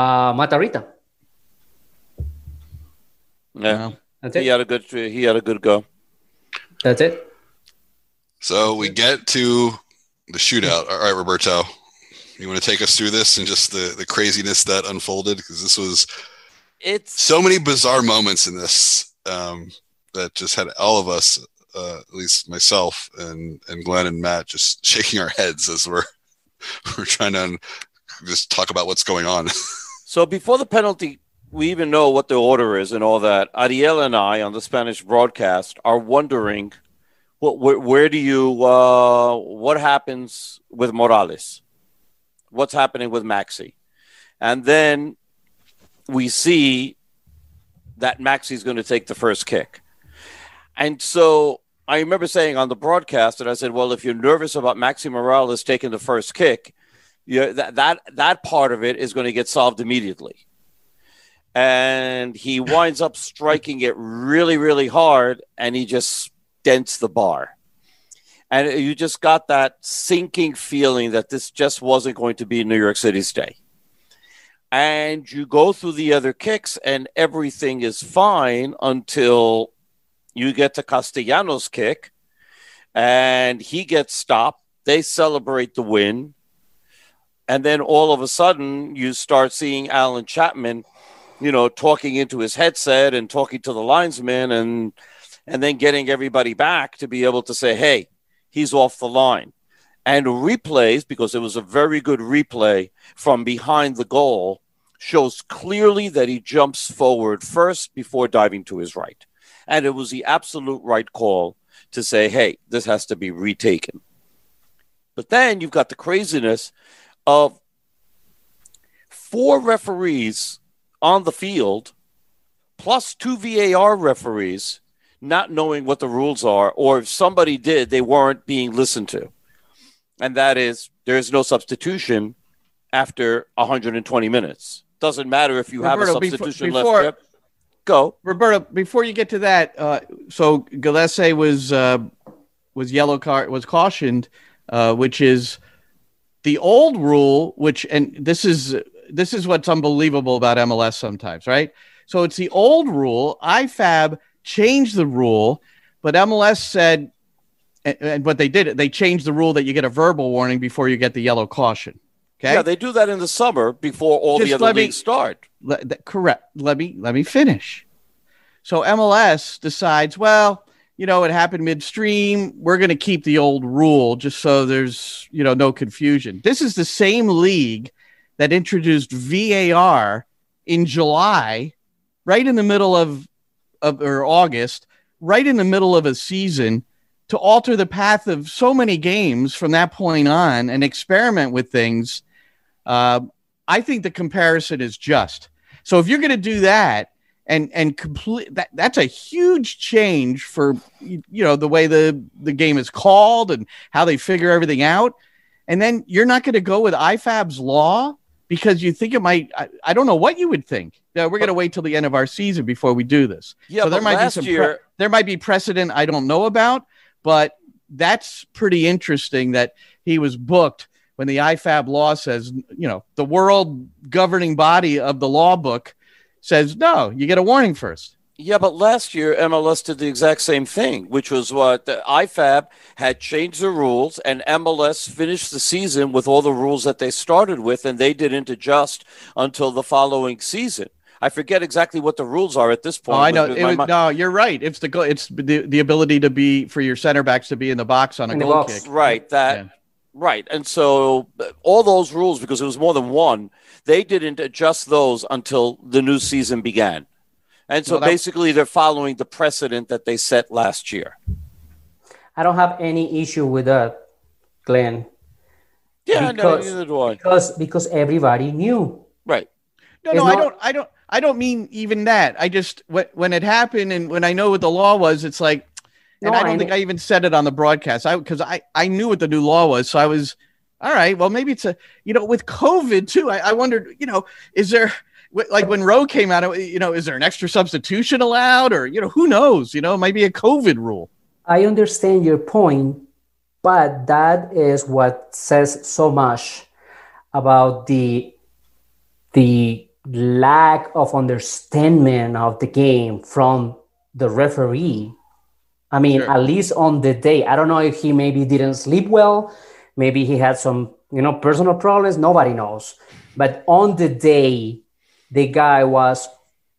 uh, Matarrita. Yeah, That's he had a good he had a good go. That's it. So we get to the shootout. All right, Roberto, you want to take us through this and just the, the craziness that unfolded? Because this was It's so many bizarre moments in this um, that just had all of us, uh, at least myself and, and Glenn and Matt, just [LAUGHS] shaking our heads as we're [LAUGHS] we're trying to just talk about what's going on. [LAUGHS] So before the penalty, we even know what the order is and all that. Ariel and I on the Spanish broadcast are wondering, what, where, where do you, uh, what happens with Moralez? What's happening with Maxi? And then we see that Maxi's going to take the first kick. And so I remember saying on the broadcast that I said, well, if you're nervous about Maxi Moralez taking the first kick, yeah, that that that part of it is going to get solved immediately. And he winds up striking it really, really hard, and he just dents the bar. And you just got that sinking feeling that this just wasn't going to be New York City's day. And you go through the other kicks, and everything is fine until you get to Castellanos' kick, and he gets stopped. They celebrate the win. And then all of a sudden, you start seeing Allen Chapman, you know, talking into his headset and talking to the linesman and and then getting everybody back to be able to say, hey, he's off the line. And replays, because it was a very good replay from behind the goal, shows clearly that he jumps forward first before diving to his right. And it was the absolute right call to say, hey, this has to be retaken. But then you've got the craziness of four referees on the field plus two VAR referees not knowing what the rules are, or if somebody did, they weren't being listened to. And that is, there is no substitution after 120 minutes. Doesn't matter if you Roberto, have a substitution before- left. Yep. Go. Roberta, before you get to that, uh, so Gallese was uh, was yellow card was cautioned, uh, which is the old rule. Which and this is this is what's unbelievable about MLS sometimes, right? So it's the old rule. IFAB changed the rule, but MLS said, and, and what they did, they changed the rule that you get a verbal warning before you get the yellow caution. Okay, Yeah, they do that in the summer before all Just the other me- leagues start. let, that, correct. Let me let me finish. So MLS decides, well, you know, it happened midstream. We're going to keep the old rule just so there's you know no confusion. This is the same league that introduced VAR in July, right in the middle of of or August, right in the middle of a season to alter the path of so many games from that point on and experiment with things. Uh, I think the comparison is just. So if you're going to do that and and complete that that's a huge change for you know the way the the game is called and how they figure everything out. And then you're not going to go with IFAB's law because you think it might I, I don't know what you would think. Yeah, we're going to wait till the end of our season before we do this. Yeah, So there might be some pre- there might be precedent I don't know about, but that's pretty interesting that he was booked when the IFAB law says, you know, the world governing body of the law book says, no, you get a warning first. Yeah, but last year MLS did the exact same thing, which was what the IFAB had changed the rules, and MLS finished the season with all the rules that they started with, and they didn't adjust until the following season. I forget exactly what the rules are at this point. Oh, I know. Was, no, you're right. It's the it's the, the ability to be for your center backs to be in the box on a goal kick. Right. That. Yeah. Right. And so uh, all those rules, because it was more than one, they didn't adjust those until the new season began. And so well, that, basically, they're following the precedent that they set last year. I don't have any issue with that, Glenn. Yeah, because, no, neither do I. Because because everybody knew. Right. No, no, not, I don't. I don't. I don't mean even that. I just when it happened and when I know what the law was, it's like, and no, I don't I think I even said it on the broadcast. I because I I knew what the new law was, so I was all right. Well, maybe it's a you know with COVID too. I, I wondered, you know, is there like when Rowe came out, you know, is there an extra substitution allowed, or you know, who knows? You know, it might be a COVID rule. I understand your point, but that is what says so much about the the lack of understanding of the game from the referee. I mean, sure. at least on the day, I don't know if he maybe didn't sleep well, maybe he had some, you know, personal problems. Nobody knows. But on the day, the guy was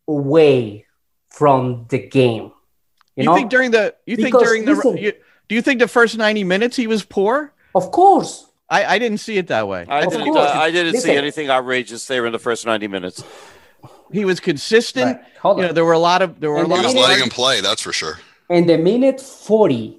away from the game. You, you know? think during the you because, think during the listen, you, do you think the first 90 minutes he was poor? Of course. I, I didn't see it that way. I of didn't, uh, I didn't listen. see anything outrageous there in the first 90 minutes. He was consistent. Right. Hold you know, there were a lot of there were and a lot. He was letting him play. That's for sure. In the minute 40,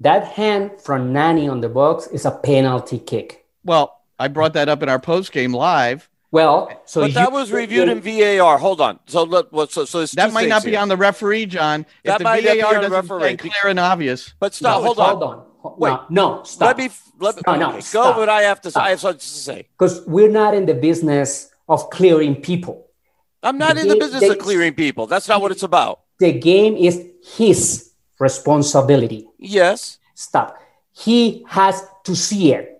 that hand from Nani on the box is a penalty kick. Well, I brought that up in our post game live. Well, so but that was reviewed in VAR. Hold on. So look, so so that might not be here. on the referee, John. If that the might VAR doesn't referee. clear and obvious. But stop. No, hold on. Hold on. Wait. No, no stop. Let me. Let me. No, no. Okay, go. What I have to say. I have something to say. Because we're not in the business of clearing people. I'm not the in the business of clearing people. That's not what it's about. The game is his responsibility. Yes. Stop. He has to see it.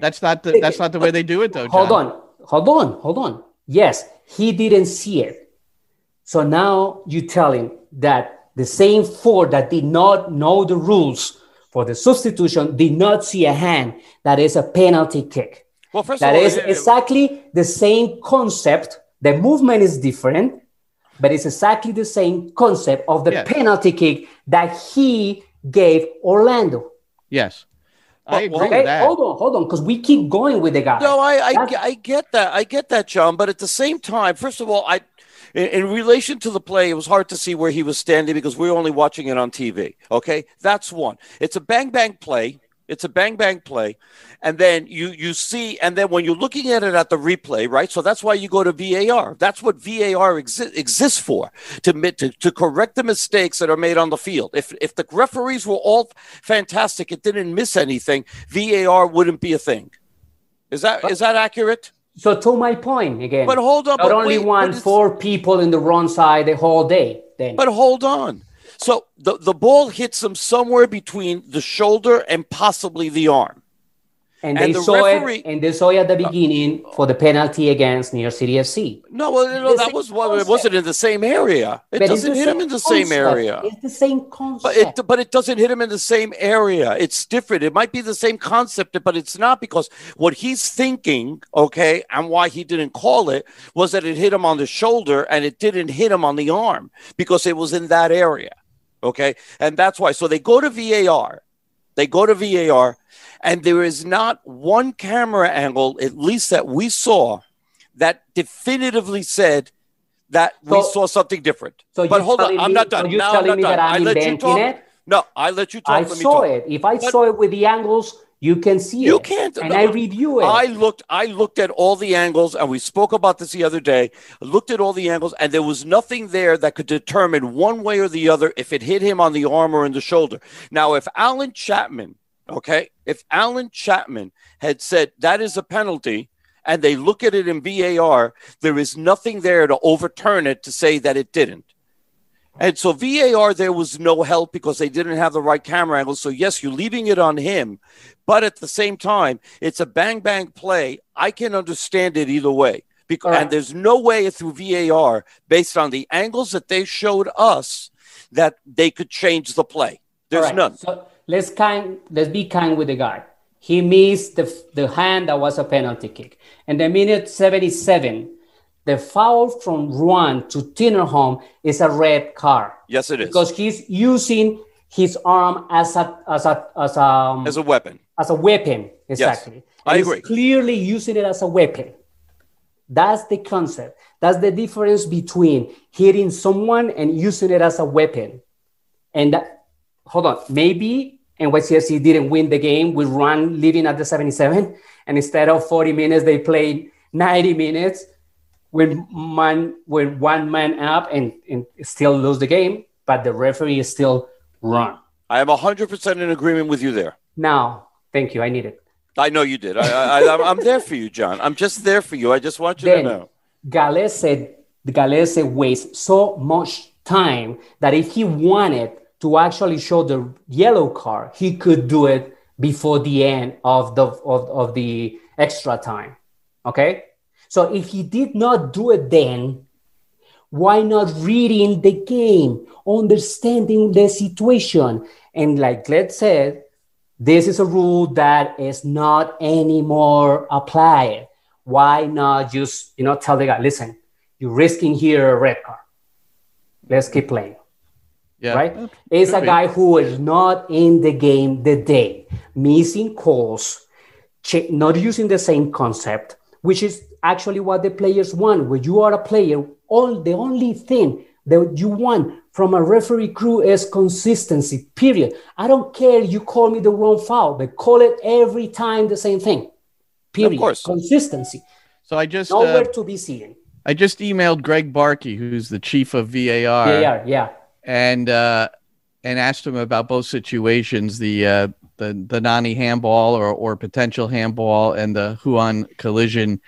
Well, okay? that's not the that's not the way they do it though. John. Hold on. Hold on. Hold on. Yes, he didn't see it. So now you tell him that the same four that did not know the rules for the substitution did not see a hand that is a penalty kick. Well, first that of all, is exactly the same concept. The movement is different, but it's exactly the same concept of the yes. penalty kick that he gave Orlando. Yes. I agree okay, with that. Hold on, hold on, because we keep going with the guy. No, I, I, I, get that. I get that, John. But at the same time, first of all, I, in, in, relation to the play, it was hard to see where he was standing because we are only watching it on TV. Okay, that's one. It's a bang bang play. It's a bang bang play, and then you you see, and then when you're looking at it at the replay, right? So that's why you go to VAR. That's what VAR exi- exists for to, to to correct the mistakes that are made on the field. If if the referees were all fantastic, it didn't miss anything, VAR wouldn't be a thing. Is that is that accurate? So to my point again. But hold on. Not only wait, one four people in the wrong side the whole day. Then. But hold on. So the, the ball hits him somewhere between the shoulder and possibly the arm. And, and they the saw referee, it, and they saw it at the beginning for the penalty against New York City FC. No, well, no, that was well, it wasn't in the same area. It but doesn't hit him in the concept. same area. It's the same concept. But it, but it doesn't hit him in the same area. It's different. It might be the same concept, but it's not because what he's thinking, okay, and why he didn't call it was that it hit him on the shoulder and it didn't hit him on the arm because it was in that area. Okay. And that's why. So they go to VAR. They go to VAR, and there is not one camera angle, at least that we saw, that definitively said that so, we saw something different. So but hold on, I'm not done. So now I'm not done. I let you talk. It? No, I let you talk. I saw it. If I but, saw it with the angles, you can see you it. You can't. And no, I review it. I looked. I looked at all the angles, and we spoke about this the other day. I looked at all the angles, and there was nothing there that could determine one way or the other if it hit him on the arm or in the shoulder. Now, if Allen Chapman, okay, if Allen Chapman had said that is a penalty, and they look at it in VAR, there is nothing there to overturn it to say that it didn't. And so VAR, there was no help because they didn't have the right camera angle. So, yes, you're leaving it on him. But at the same time, it's a bang bang play. I can understand it either way. Because, right. And there's no way through VAR, based on the angles that they showed us, that they could change the play. There's right, none. So let's kind let's be kind with the guy. He missed the the hand that was a penalty kick. And the minute 77, the foul from Ruan to Tinnerholm is a red card Yes, it is. because he's using his arm as a as a as a um, As a weapon. as a weapon exactly. I And he's agree. Clearly using it as a weapon. That's the concept. That's the difference between hitting someone and using it as a weapon. And that, hold on, maybe NYCFC didn't win the game with Ruan leaving at the 77, and instead of 40 minutes, they played 90 minutes with man with one man up and, and still lose the game, but the referee is still wrong. I am 100% in agreement with you there. Now, thank you. I need it. I know you did. I, I, I'm there for you, John. I'm just there for you. I just want you Then- to know. Gallese, Gallese wastes so much time that if he wanted to actually show the yellow card, he could do it before the end of the of, of the extra time. Okay, so if he did not do it then, why not reading the game, understanding the situation, and like Glenn said, this is a rule that is not anymore applied. Why not just you know tell the guy, listen, you're risking here a red card. Let's keep playing. Yeah. Right? It's a be. guy who is not in the game the day, missing calls, not using the same concept, which is actually what the players want. When you are a player, all the only thing that you want from a referee crew is consistency. Period. I don't care you call me the wrong foul, but call it every time the same thing. Period. course. Consistency. So I just Nowhere uh, to be seen. I just emailed Greg Barkey, who's the chief of VAR, Yeah, yeah, yeah. and uh, and asked him about both situations the uh, the the Nani handball or or potential handball and the Ruan collision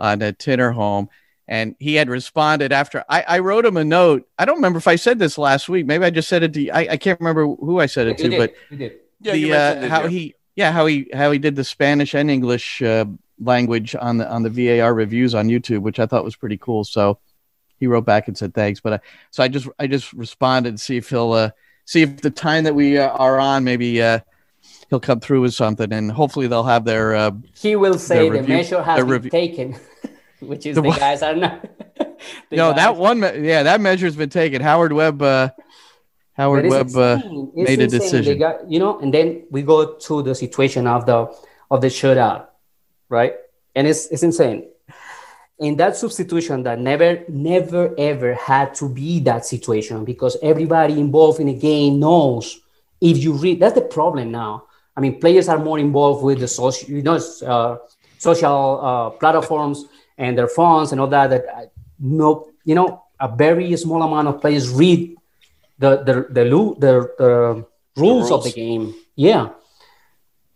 on the Tinnerholm. And he had responded after I, I wrote him a note. I don't remember if I said this last week. Maybe I just said it to I, I can't remember who I said it to, but. Yeah, the uh, how he yeah how he how he did the Spanish and English uh, language on the on the VAR reviews on YouTube, which I thought was pretty cool. So he wrote back and said thanks. But I, so I just I just responded to see if he'll uh, see if the time that we uh, are on maybe uh, he'll come through with something, and hopefully they'll have their uh, He will say the, review- measure has been taken, [LAUGHS] which is The the, guys are not. know. [LAUGHS] no that one yeah that measure's been taken. Howard Webb uh, Howard Webb uh, made a insane. They decision. got- you know, and then we go to the situation of the of the shootout, right? And it's it's insane. In that substitution, that never, never, ever had to be that situation because everybody involved in the game knows if you read. That's the problem now. I mean, players are more involved with the social, you know, uh, social uh, platforms and their phones and all that. That uh, no, you know, a very small amount of players read the the the, lu- the, the rules of the game. Yeah,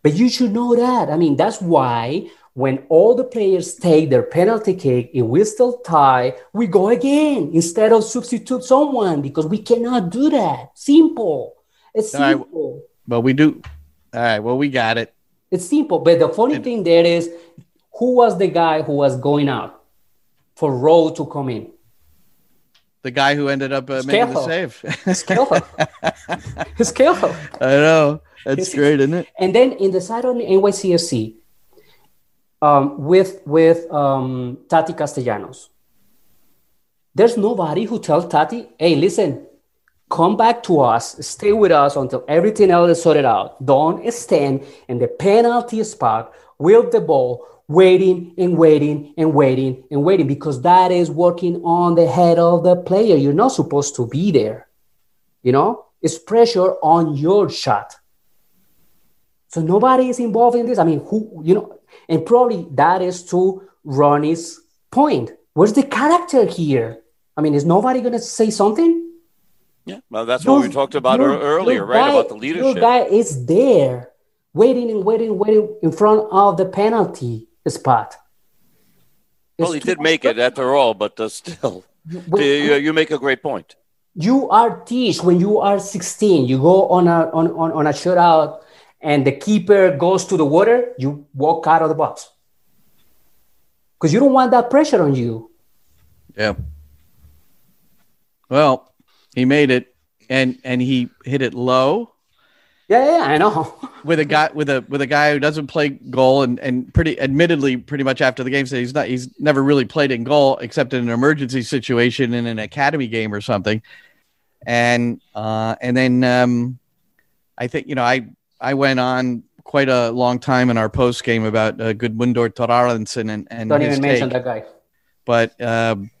but you should know that. I mean, that's why when all the players take their penalty kick, if we still tie, we go again instead of substitute someone because we cannot do that. Simple. It's right. simple. But we do. All right. Well, we got it. It's simple. But the funny thing there is, who was the guy who was going out for Rowe to come in? The guy who ended up uh, making the save. Schlegel. [LAUGHS] Schlegel. I know. That's It's- great, isn't it? And then in the side on the NYCFC, um, with with um, Tati Castellanos, there's nobody who tells Tati, "Hey, listen, come back to us, stay with us until everything else is sorted out. Don't stand in the penalty spot with the ball, waiting and waiting and waiting and waiting, because that is working on the head of the player. You're not supposed to be there. You know, it's pressure on your shot." So nobody is involved in this. I mean, who, you know, and probably that is to Ronnie's point. Where's the character here? I mean, is nobody going to say something? Yeah, well, that's what we talked about your- earlier, your right? guy- about the Your leadership. guy is there, waiting and waiting, waiting in front of the penalty spot. well, he did make it after all, but uh, still, Well, you, you make a great point. you are teach when you are 16, you go on a on, on, on a shutout and the keeper goes to the water, you walk out of the box. Because you don't want that pressure on you. Yeah. Well, he made it and and he hit it low Yeah, yeah, I know. [LAUGHS] with a guy with a with a guy who doesn't play goal and and pretty admittedly pretty much after the game said he's not he's never really played in goal except in an emergency situation in an academy game or something and uh and then um i think you know i i went on quite a long time in our post game about uh, Gudmundur Thorarinsson and and Don't even mention that guy. but um,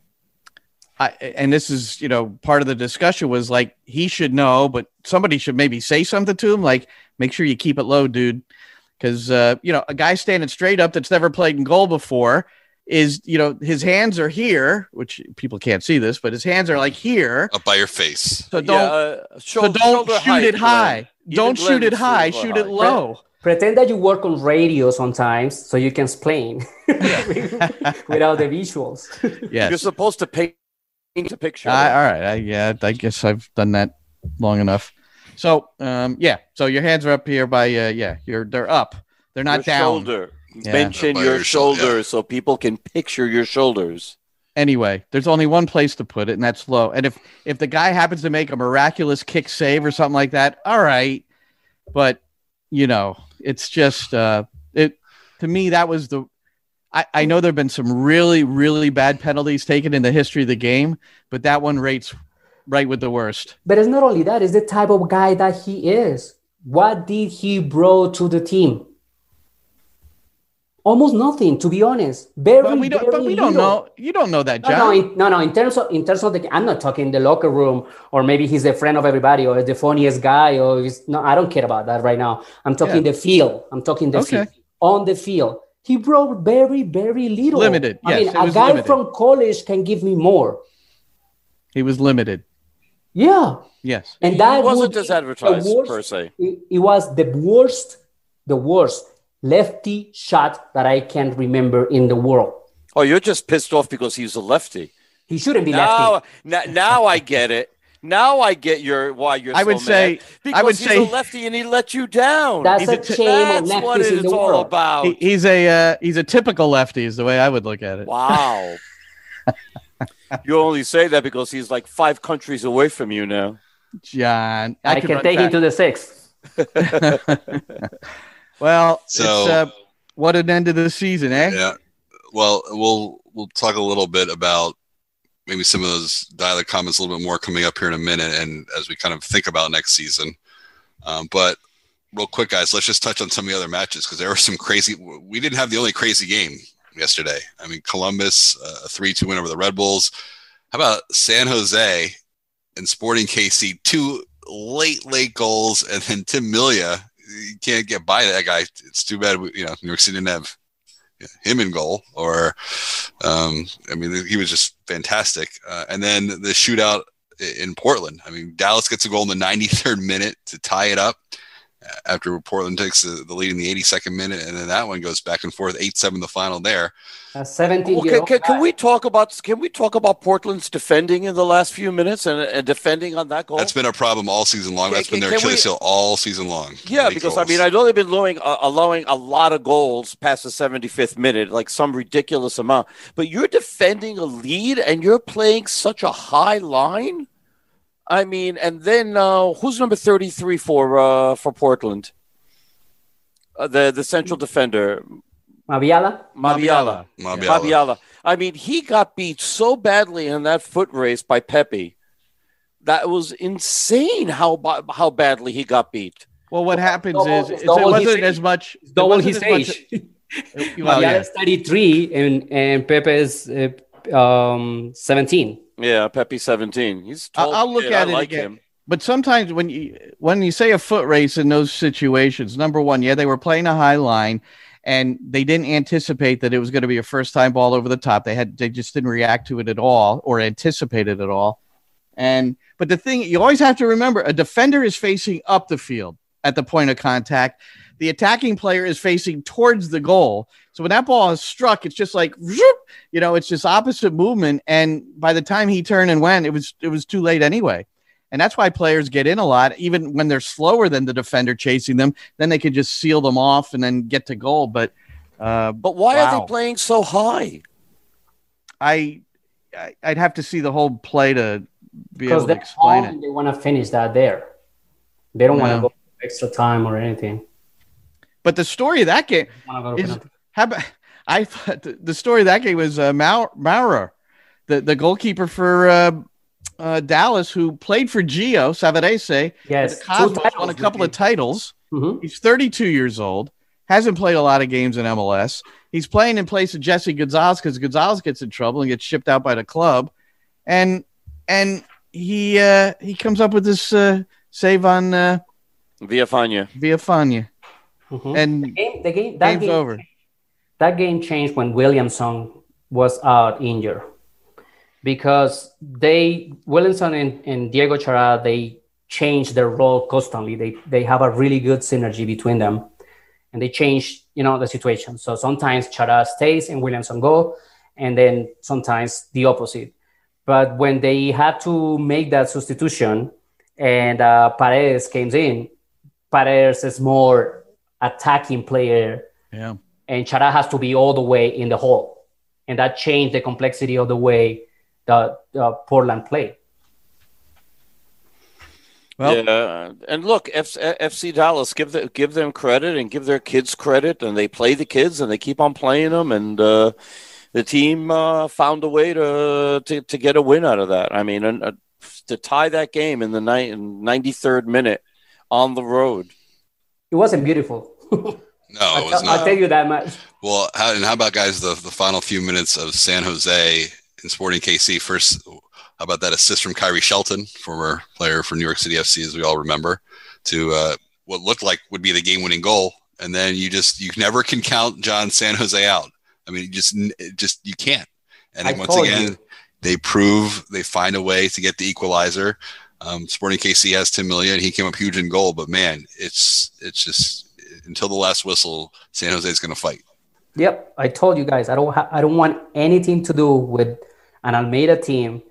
I and this is you know part of the discussion was like he should know, but somebody should maybe say something to him, like make sure you keep it low, dude, because uh, you know a guy standing straight up that's never played in goal before is you know his hands are here, which people can't see this, but his hands are like here, Up by your face. so don't uh, so don't shoot height, it high, Glenn. Don't shoot it high, shoot shoot it low. Pretend that you work on radio sometimes so you can explain [LAUGHS] without the visuals. [LAUGHS] Yes, You're supposed to paint a picture. I, all right. I, yeah, I guess I've done that long enough. So, um, yeah. So your hands are up here by, uh, yeah, you're they're up. They're not your down. shoulder. Yeah. Mention your your shoulder, yeah. shoulders so people can picture your shoulders. Anyway, there's only one place to put it, and that's low. And if if the guy happens to make a miraculous kick save or something like that, all right. But you know, it's just uh, it to me that was the. I, I know there have been some really really bad penalties taken in the history of the game, but that one rates right with the worst. But it's not only that, it's the type of guy that he is. What did he bring to the team? Almost nothing, to be honest. Very, But we don't. But we don't know. You don't know that, John. no, in, no, no. In terms of in terms of the, I'm not talking the locker room, or maybe he's a friend of everybody, or the funniest guy, or he's no. I don't care about that right now. I'm talking the field. I'm talking the Okay. field. On the field, he brought very, very little. Limited, I yes, mean, it a guy limited. from college can give me more. He was limited. Yeah, Yes. and that he wasn't would as advertised worst- per se. It, it was the worst, the worst lefty shot that I can remember in the world. Oh, you're just pissed off because he's a lefty. He shouldn't be Now, lefty. now, now I get it. Now I get your why you're. I so would mad. say- because I would he's say- a lefty and he let you down. That's He's a a t- shame of That's what lefties in it's the all world. about. He, he's a uh, he's a typical lefty, is the way I would look at it. Wow. [LAUGHS] you only say that because he's like five countries away from you now. John, I, could can run take him to the sixth. [LAUGHS] Well, So- it's, uh, what an end to the season, eh? Yeah. Well, we'll we'll talk a little bit about maybe some of those dialect comments a little bit more coming up here in a minute, and as we kind of think about next season. Um, but real quick, guys, let's just touch on some of the other matches because there were some crazy. We didn't have the only crazy game yesterday. I mean, Columbus uh, a three-two win over the Red Bulls. How about San Jose and Sporting KC? Two late, late goals, and then Tim Melia. You can't get by that guy. It's too bad. We, you know, New York City didn't have him in goal, or um, I mean, he was just fantastic. Uh, and then the shootout in Portland. I mean, Dallas gets a goal in the 93rd minute to tie it up after Portland takes the, the lead in the 82nd minute, and then that one goes back and forth, eight seven the final there. A 17 Well, can, can, can we talk about can we talk about Portland's defending in the last few minutes and, and defending on that goal? That's been a problem all season long. Can- That's been their can Achilles heel all season long. Yeah, Late because I mean, I know they've been allowing, uh, allowing a lot of goals past the 75th minute, like some ridiculous amount. But you're defending a lead and you're playing such a high line. I mean, and then uh, who's number 33 for uh, for Portland? Uh, the the central defender, Maviala? Mabiala. Mabiala. Mabiala. I mean, he got beat so badly in that foot race by Pepi. That was insane how ba- how badly he got beat. Well, what happens double- is, is it wasn't as much. Double his as much- age. well, [LAUGHS] yeah. Mabiala's 33 and, and Pepi is uh, um, 17. Yeah, Pepi 17. He's I'll- tall I'll look kid. at I it like again. him. But sometimes when you when you say a foot race in those situations, number one, yeah, they were playing a high line, and they didn't anticipate that it was going to be a first time ball over the top. They had they just didn't react to it at all or anticipate it at all. And but the thing you always have to remember, a defender is facing up the field. At the point of contact. The attacking player is facing towards the goal. So when that ball is struck, it's just like you know, it's just opposite movement. And by the time he turned and went, it was it was too late anyway. And that's why players get in a lot, even when they're slower than the defender chasing them. Then they can just seal them off and then get to goal. But uh, but why wow. are they playing so high? I, I would have to see the whole play to be able to explain it. They want to finish that there. They don't want to go extra time or anything. But the story of that game is how about [LAUGHS] I thought the story of that game was uh, Maurer, the the goalkeeper for uh, uh, Dallas, who played for Gio Savarese. Yes, Cosmos won a couple of titles. Mm-hmm. He's 32 years old. Hasn't played a lot of games in MLS. He's playing in place of Jesse Gonzalez because Gonzalez gets in trouble and gets shipped out by the club, and and he uh, he comes up with this uh, save on uh, Villafaña. Villafaña. Mm-hmm. And the game, the game that game's game, over. That game changed when Williamson was out injured because they Williamson and, and Diego Chara they change their role constantly. They they have a really good synergy between them, and they change you know the situation. So sometimes Chara stays and Williamson go, and then sometimes the opposite. But when they had to make that substitution, and uh, Paredes came in, Paredes is more attacking player. Yeah. And Chara has to be all the way in the hole. And that changed the complexity of the way the, the Portland played. Well, yeah, and look, F- FC Dallas give the, give them credit and give their kids credit, and they play the kids and they keep on playing them, and uh, the team uh, found a way to, to to get a win out of that. I mean, and, uh, to tie that game in the ninety third minute on the road, it wasn't beautiful. No, it [LAUGHS] was not. I'll tell you that much. Well, how, and how about guys the the final few minutes of San Jose in Sporting KC? First, how about that assist from Khiry Shelton, former player for New York City FC, as we all remember, to uh, what looked like would be the game-winning goal, and then you just you never can count John San Jose out. I mean, you just just you can't. And then once again, you. they prove they find a way to get the equalizer. Um, Sporting KC has Tim Melia, he came up huge in goal. But man, it's it's just until the last whistle, San Jose is going to fight. Yep, I told you guys I don't ha- I don't want anything to do with an Almeyda team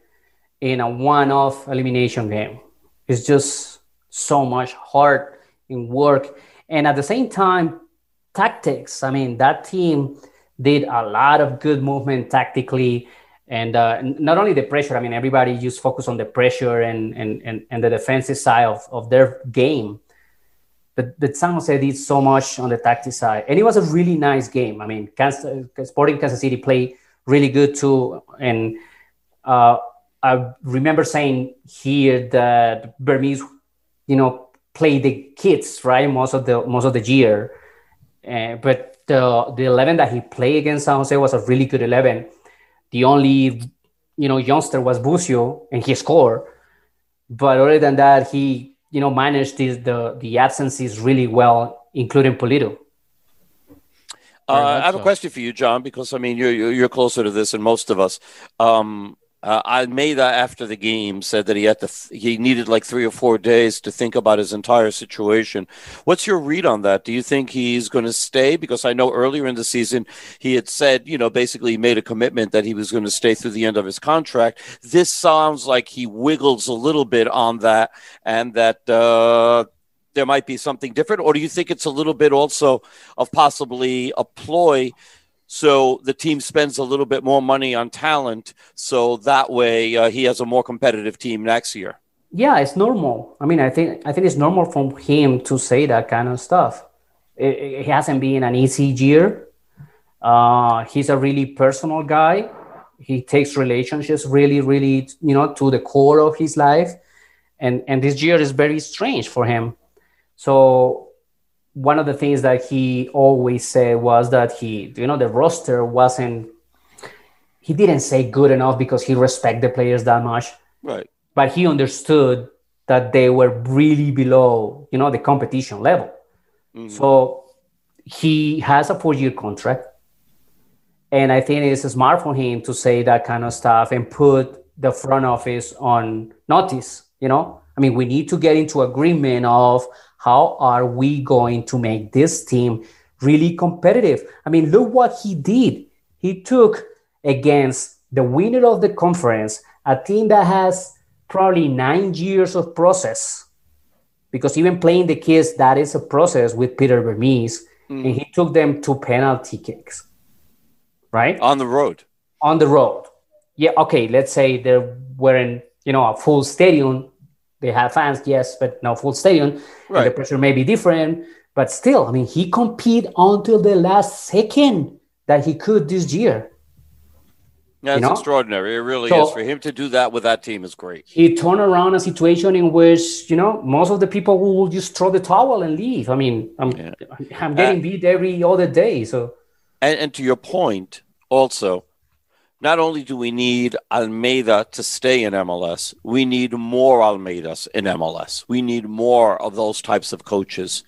in a one-off elimination game. It's just so much hard in work, and at the same time, tactics. I mean, that team did a lot of good movement tactically. And uh, not only the pressure, I mean, everybody just focus on the pressure and, and, and, and the defensive side of, of their game but, but San Jose did so much on the tactic side. And it was a really nice game. I mean, Kansas, Sporting Kansas City played really good too. And uh, I remember saying here that Vermes, you know, played the kids, right? Most of the most of the year. Uh, but the the 11 that he played against San Jose was a really good 11. The only, you know, youngster was Busio and he scored. But other than that, he you know managed the the, the absences really well, including Pulido. Uh, I have a question for you, John, because I mean you're you're closer to this than most of us. Um, uh, Almeyda after the game said that he had to th- he needed like three or four days to think about his entire situation. What's your read on that? Do you think he's going to stay? Because I know earlier in the season he had said, you know, basically he made a commitment that he was going to stay through the end of his contract. This sounds like he wiggles a little bit on that, and that uh, there might be something different. Or do you think it's a little bit also of possibly a ploy? So the team spends a little bit more money on talent, so that way uh, he has a more competitive team next year. Yeah, it's normal. I mean, I think I think it's normal for him to say that kind of stuff. It, it hasn't been an easy year. Uh, he's a really personal guy. He takes relationships really, really, you know, to the core of his life, and and this year is very strange for him. So one of the things that he always said was that he, you know, the roster wasn't. He didn't say good enough because he respect the players that much. Right. But he understood that they were really below, you know, the competition level. Mm-hmm. So he has a four-year contract, and I think it's smart for him to say that kind of stuff and put the front office on notice. You know, I mean, we need to get into agreement of how are we going to make this team really competitive? I mean, look what he did. He took against the winner of the conference, a team that has probably nine years of process, because even playing the kids, that is a process with Peter Vermes, mm. and he took them to penalty kicks, right? On the road. On the road. Yeah, okay, let's say they were in, you know, a full stadium. They have fans, yes, but no full stadium. Right. the pressure may be different, but still, I mean, he competed until the last second that he could this year. That's you know? extraordinary. It really so, is. For him to do that with that team is great. He turned around a situation in which, you know, most of the people will just throw the towel and leave. I mean, I'm, yeah. I'm getting beat every other day. So, and, and to your point, also, not only do we need Almeyda to stay in MLS, we need more Almeydas in MLS. We need more of those types of coaches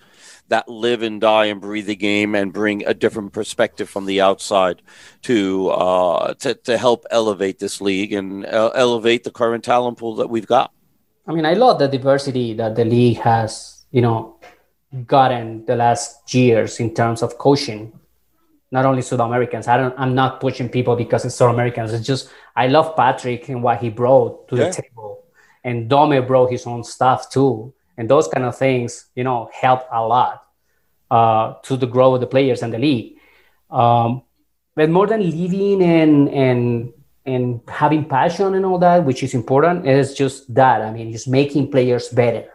that live and die and breathe the game and bring a different perspective from the outside to uh, to, to help elevate this league and uh, elevate the current talent pool that we've got. I mean, I love the diversity that the league has, you know, gotten the last years in terms of coaching. Not only South Americans. I don't. I'm not pushing people because it's South Americans. It's just I love Patrick and what he brought to yeah. the table, and Dome brought his own stuff too and those kind of things, you know, help a lot uh, to the growth of the players and the league. Um, but more than living and and and having passion and all that, which is important, is just that. I mean, just making players better.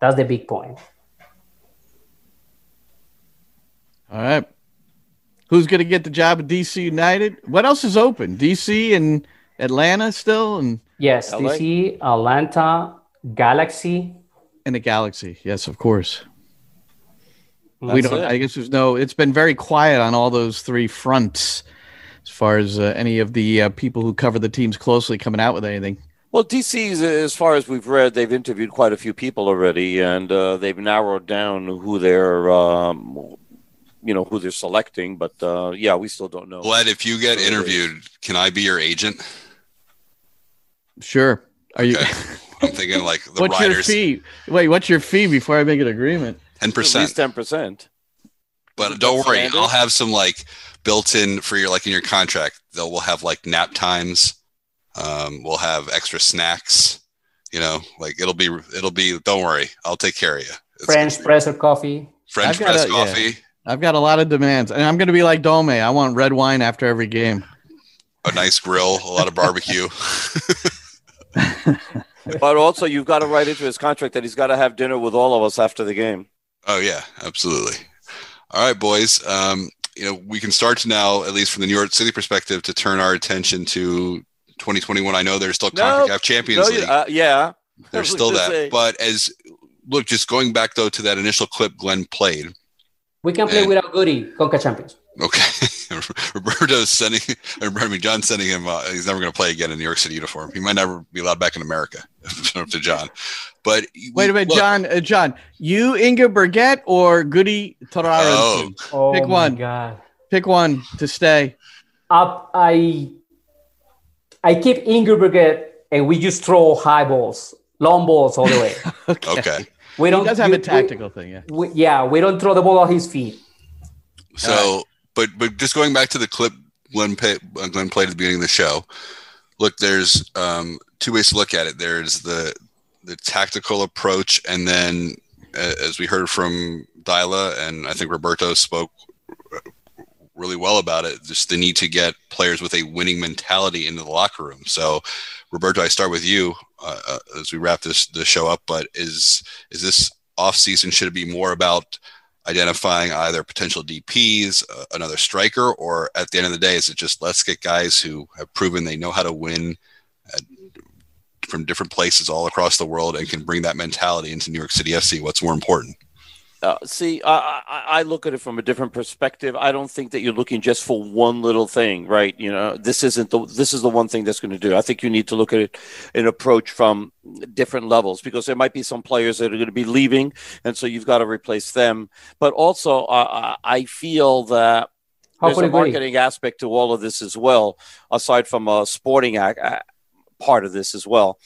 That's the big point. All right. Who's going to get the job at DC United? What else is open? DC and Atlanta still, and yes, LA? DC, Atlanta, Galaxy, in the galaxy. Yes, of course. That's we don't. It. I guess there's no. It's been very quiet on all those three fronts, as far as uh, any of the uh, people who cover the teams closely coming out with anything. Well, DC, as far as we've read, they've interviewed quite a few people already, and uh, they've narrowed down who they're, um, you know, who they're selecting. But uh, yeah, we still don't know. Bled, if you get interviewed, can I be your agent? Sure. Are okay. you? [LAUGHS] I'm thinking like the what's riders. your fee? Wait, what's your fee before I make an agreement? Ten percent. Ten percent. But don't worry, standard? I'll have some like built in for your like in your contract. They'll we'll have like nap times. Um, we'll have extra snacks. You know, like it'll be it'll be. Don't worry, I'll take care of you. It's French press or coffee. French press a, coffee. Yeah. I've got a lot of demands, and I'm going to be like Dome. I want red wine after every game. A nice grill, a lot of barbecue. [LAUGHS] but also, you've got to write into his contract that he's got to have dinner with all of us after the game. Oh yeah, absolutely. All right, boys. Um, you know, we can start to now, at least from the New York City perspective, to turn our attention to 2021. I know there's still CONCACAF nope. Champions no, League. Uh, yeah, there's [LAUGHS] still that. Say. But as look, just going back though to that initial clip Glenn played. We can play and, without Goody, Conca Champions. Okay. [LAUGHS] Roberto's sending, or I mean, John's sending him. Uh, he's never going to play again in New York City uniform. He might never be allowed back in America. [LAUGHS] up to John. But wait a minute, look, John. Uh, John, you Inga Burgett or Goody Torara? Oh. oh, pick one. God. Pick one to stay. Up, I, I keep Inga Burgett, and we just throw high balls, long balls all the way. [LAUGHS] okay. okay. We don't. He does have a tactical we, thing. Yeah. We, yeah, we don't throw the ball on his feet. So but but just going back to the clip Glenn, pay, uh, Glenn played at the beginning of the show. Look, there's um, two ways to look at it. There's the the tactical approach, and then uh, as we heard from Deila, and I think Roberto spoke really well about it. Just the need to get players with a winning mentality into the locker room. So, Roberto, I start with you uh, uh, as we wrap this the show up. But is is this off season should it be more about identifying either potential DPs, uh, another striker, or at the end of the day, is it just let's get guys who have proven they know how to win at, from different places all across the world and can bring that mentality into New York City FC? What's more important? Uh, see, I, I, look at it from a different perspective. I don't think that you're looking just for one little thing, right? You know, this isn't the this is the one thing that's going to do. I think you need to look at it an approach from different levels because there might be some players that are going to be leaving, and so you've got to replace them. But also, uh, I feel that there's a marketing aspect to all of this as well, aside from a sporting act, part of this as well.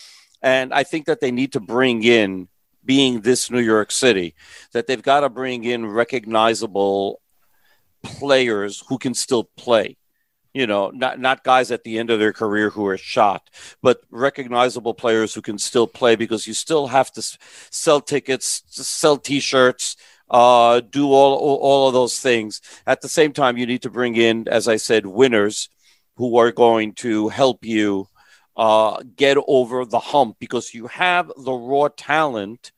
And I think that they need to bring in being this New York City, that they've got to bring in recognizable players who can still play. You know, not not guys at the end of their career who are shot, but recognizable players who can still play because you still have to sell tickets, sell T-shirts, uh, do all, all of those things. At the same time, you need to bring in, as I said, winners who are going to help you uh, get over the hump because you have the raw talent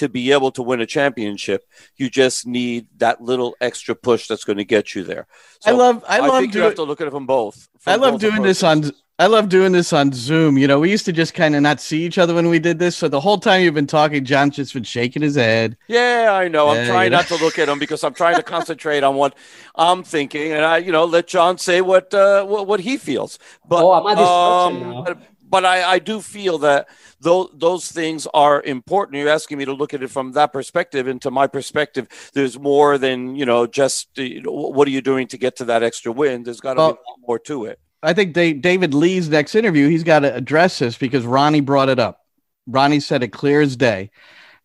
to be able to win a championship. You just need that little extra push that's going to get you there. So I love. I, I love. Think you have to look at it from both. From I love both doing approaches. this on I love doing this on Zoom. You know, we used to just kind of not see each other when we did this. So the whole time you've been talking, John's just been shaking his head. Yeah, I know. I'm trying not to look at him because I'm trying to concentrate on what I'm thinking, and I, you know, let John say what uh, what, what he feels. But oh, I'm at um, but, I, I do feel that those those things are important. You're asking me to look at it from that perspective, and to my perspective, there's more than you know. Just you know, what are you doing to get to that extra win? There's got to well, be a lot more to it. I think David Lee's next interview, he's got to address this because Ronnie brought it up. Ronnie said it clear as day.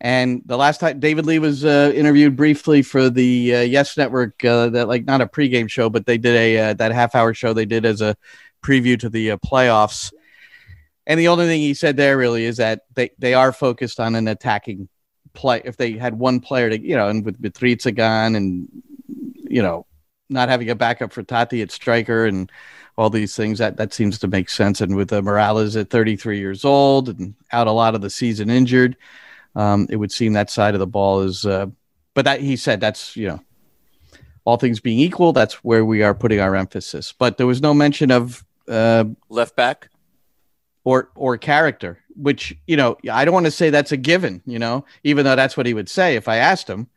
And the last time David Lee was uh, interviewed briefly for the uh, Yes Network, uh, that like not a pregame show, but they did a uh, that half hour show they did as a preview to the uh, playoffs. And the only thing he said there really is that they, they are focused on an attacking play. If they had one player to, you know, and with Matarrita gone and, you know, not having a backup for Tati at striker and all these things that that seems to make sense. And with uh, Moralez at 33 years old and out a lot of the season injured, um, it would seem that side of the ball is. Uh, but that he said that's you know, all things being equal, that's where we are putting our emphasis. But there was no mention of uh, left back or or character, which you know I don't want to say that's a given. You know, even though that's what he would say if I asked him.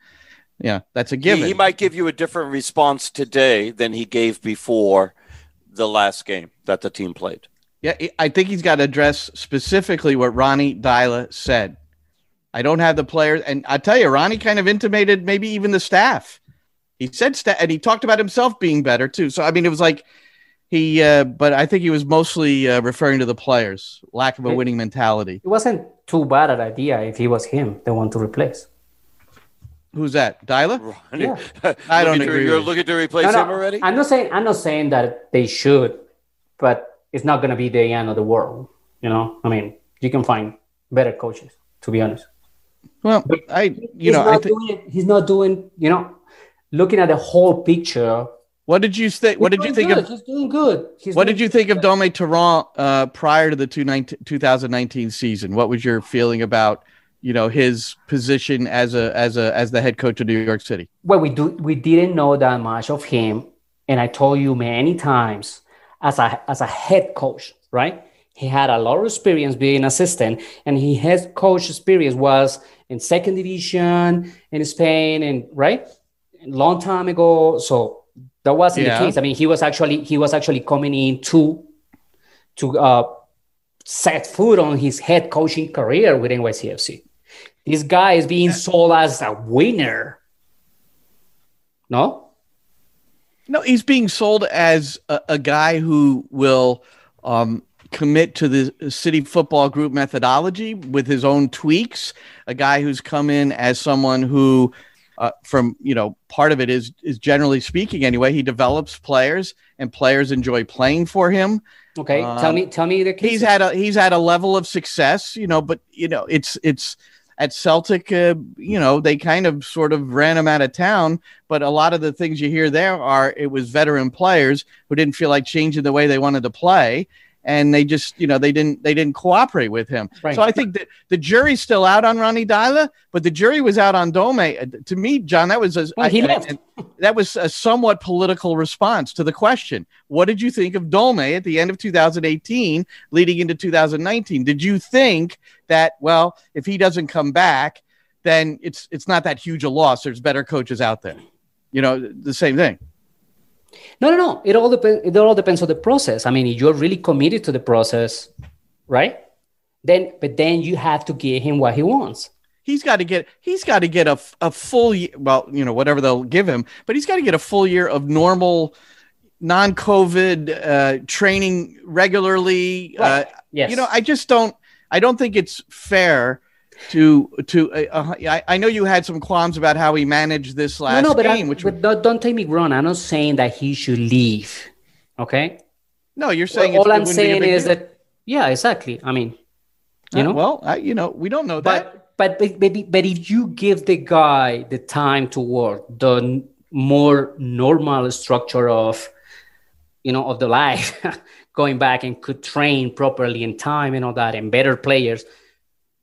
Yeah, that's a given. He, he might give you a different response today than he gave before the last game that the team played. Yeah, I think he's got to address specifically what Ronnie Deila said. I don't have the players, and I tell you, Ronnie kind of intimated maybe even the staff. He said, sta- and he talked about himself being better too. So I mean, it was like he, uh, but I think he was mostly uh, referring to the players' lack of a winning mentality. It wasn't too bad an idea if he was him, the one to replace. Who's that? Deila? Yeah. [LAUGHS] I don't agree. You're looking to replace no, no, him already? I'm not saying I'm not saying that they should, but it's not going to be the end of the world. You know, I mean, you can find better coaches. To be honest. Well, but I you know I think he's not doing. You know, looking at the whole picture. What did you think? What did you think good. of? He's doing good. He's what did you think of Dome Torrent uh, prior to the 2019 season? What was your feeling about? you know his position as a as a as the head coach of New York City? Well, we do we didn't know that much of him, and I told you many times as a as a head coach, right? He had a lot of experience being assistant, and his head coach experience was in second division in Spain, and right, long time ago. So that wasn't yeah. the case. I mean, he was actually he was actually coming in to to uh, set foot on his head coaching career with NYCFC. This guy is being sold as a winner. No? No, he's being sold as a, a guy who will um, commit to the city football group methodology with his own tweaks. A guy who's come in as someone who, uh, from you know, part of it is is generally speaking anyway. He develops players, and players enjoy playing for him. Okay, um, tell me, tell me the. He's had a he's had a level of success, you know, but you know, it's it's at Celtic, uh, you know, they kind of sort of ran him out of town. But a lot of the things you hear there are it was veteran players who didn't feel like changing the way they wanted to play and they just you know they didn't they didn't cooperate with him. Right. So I think that the jury's still out on Ronnie Deila, but the jury was out on Dome. Uh, to me, John, that was a, well, he I, left. I, [LAUGHS] that was a somewhat political response to the question. What did you think of Dome at the end of 2018, leading into 2019? Did you think that well, if he doesn't come back, then it's it's not that huge a loss. There's better coaches out there. You know, the same thing. No, no, no. It all depends. It all depends on the process. I mean, if you're really committed to the process, right? Then, but then you have to give him what he wants. He's got to get. He's got to get a, a full. Year, well, you know, whatever they'll give him, but he's got to get a full year of normal, non-COVID uh, training regularly. Right. Uh, yes. You know, I just don't. I don't think it's fair to to uh, uh, I, I know you had some qualms about how he managed this last no, no, but game, I, which but don't, don't take me wrong. I'm not saying that he should leave. Okay. no, you're saying all it's, it I'm wouldn't be a saying is deal. that yeah, exactly. I mean, you Uh, know, well, I, you know, we don't know that. but but but but, but if you give the guy the time to work, the more normal structure of you know of the life, [LAUGHS] going back and could train properly in time and all that, and better players,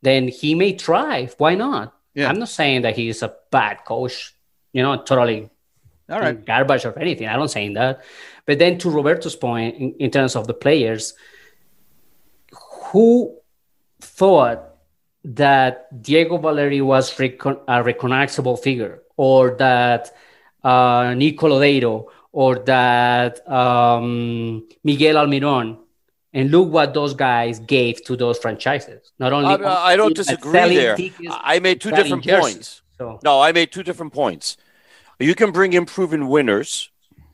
then he may thrive. Why not? Yeah. I'm not saying that he's a bad coach. You know, totally All right. garbage or anything. I don't saying that. But then to Roberto's point, in, in terms of the players, who thought that Diego Valeri was recon- a recognizable figure or that uh, Nico Lodeiro or that um, Miguel Almiron? And look what those guys gave to those franchises. Not only I, I don't disagree there. I made two different jerseys. points. So No, I made two different points. You can bring in proven winners.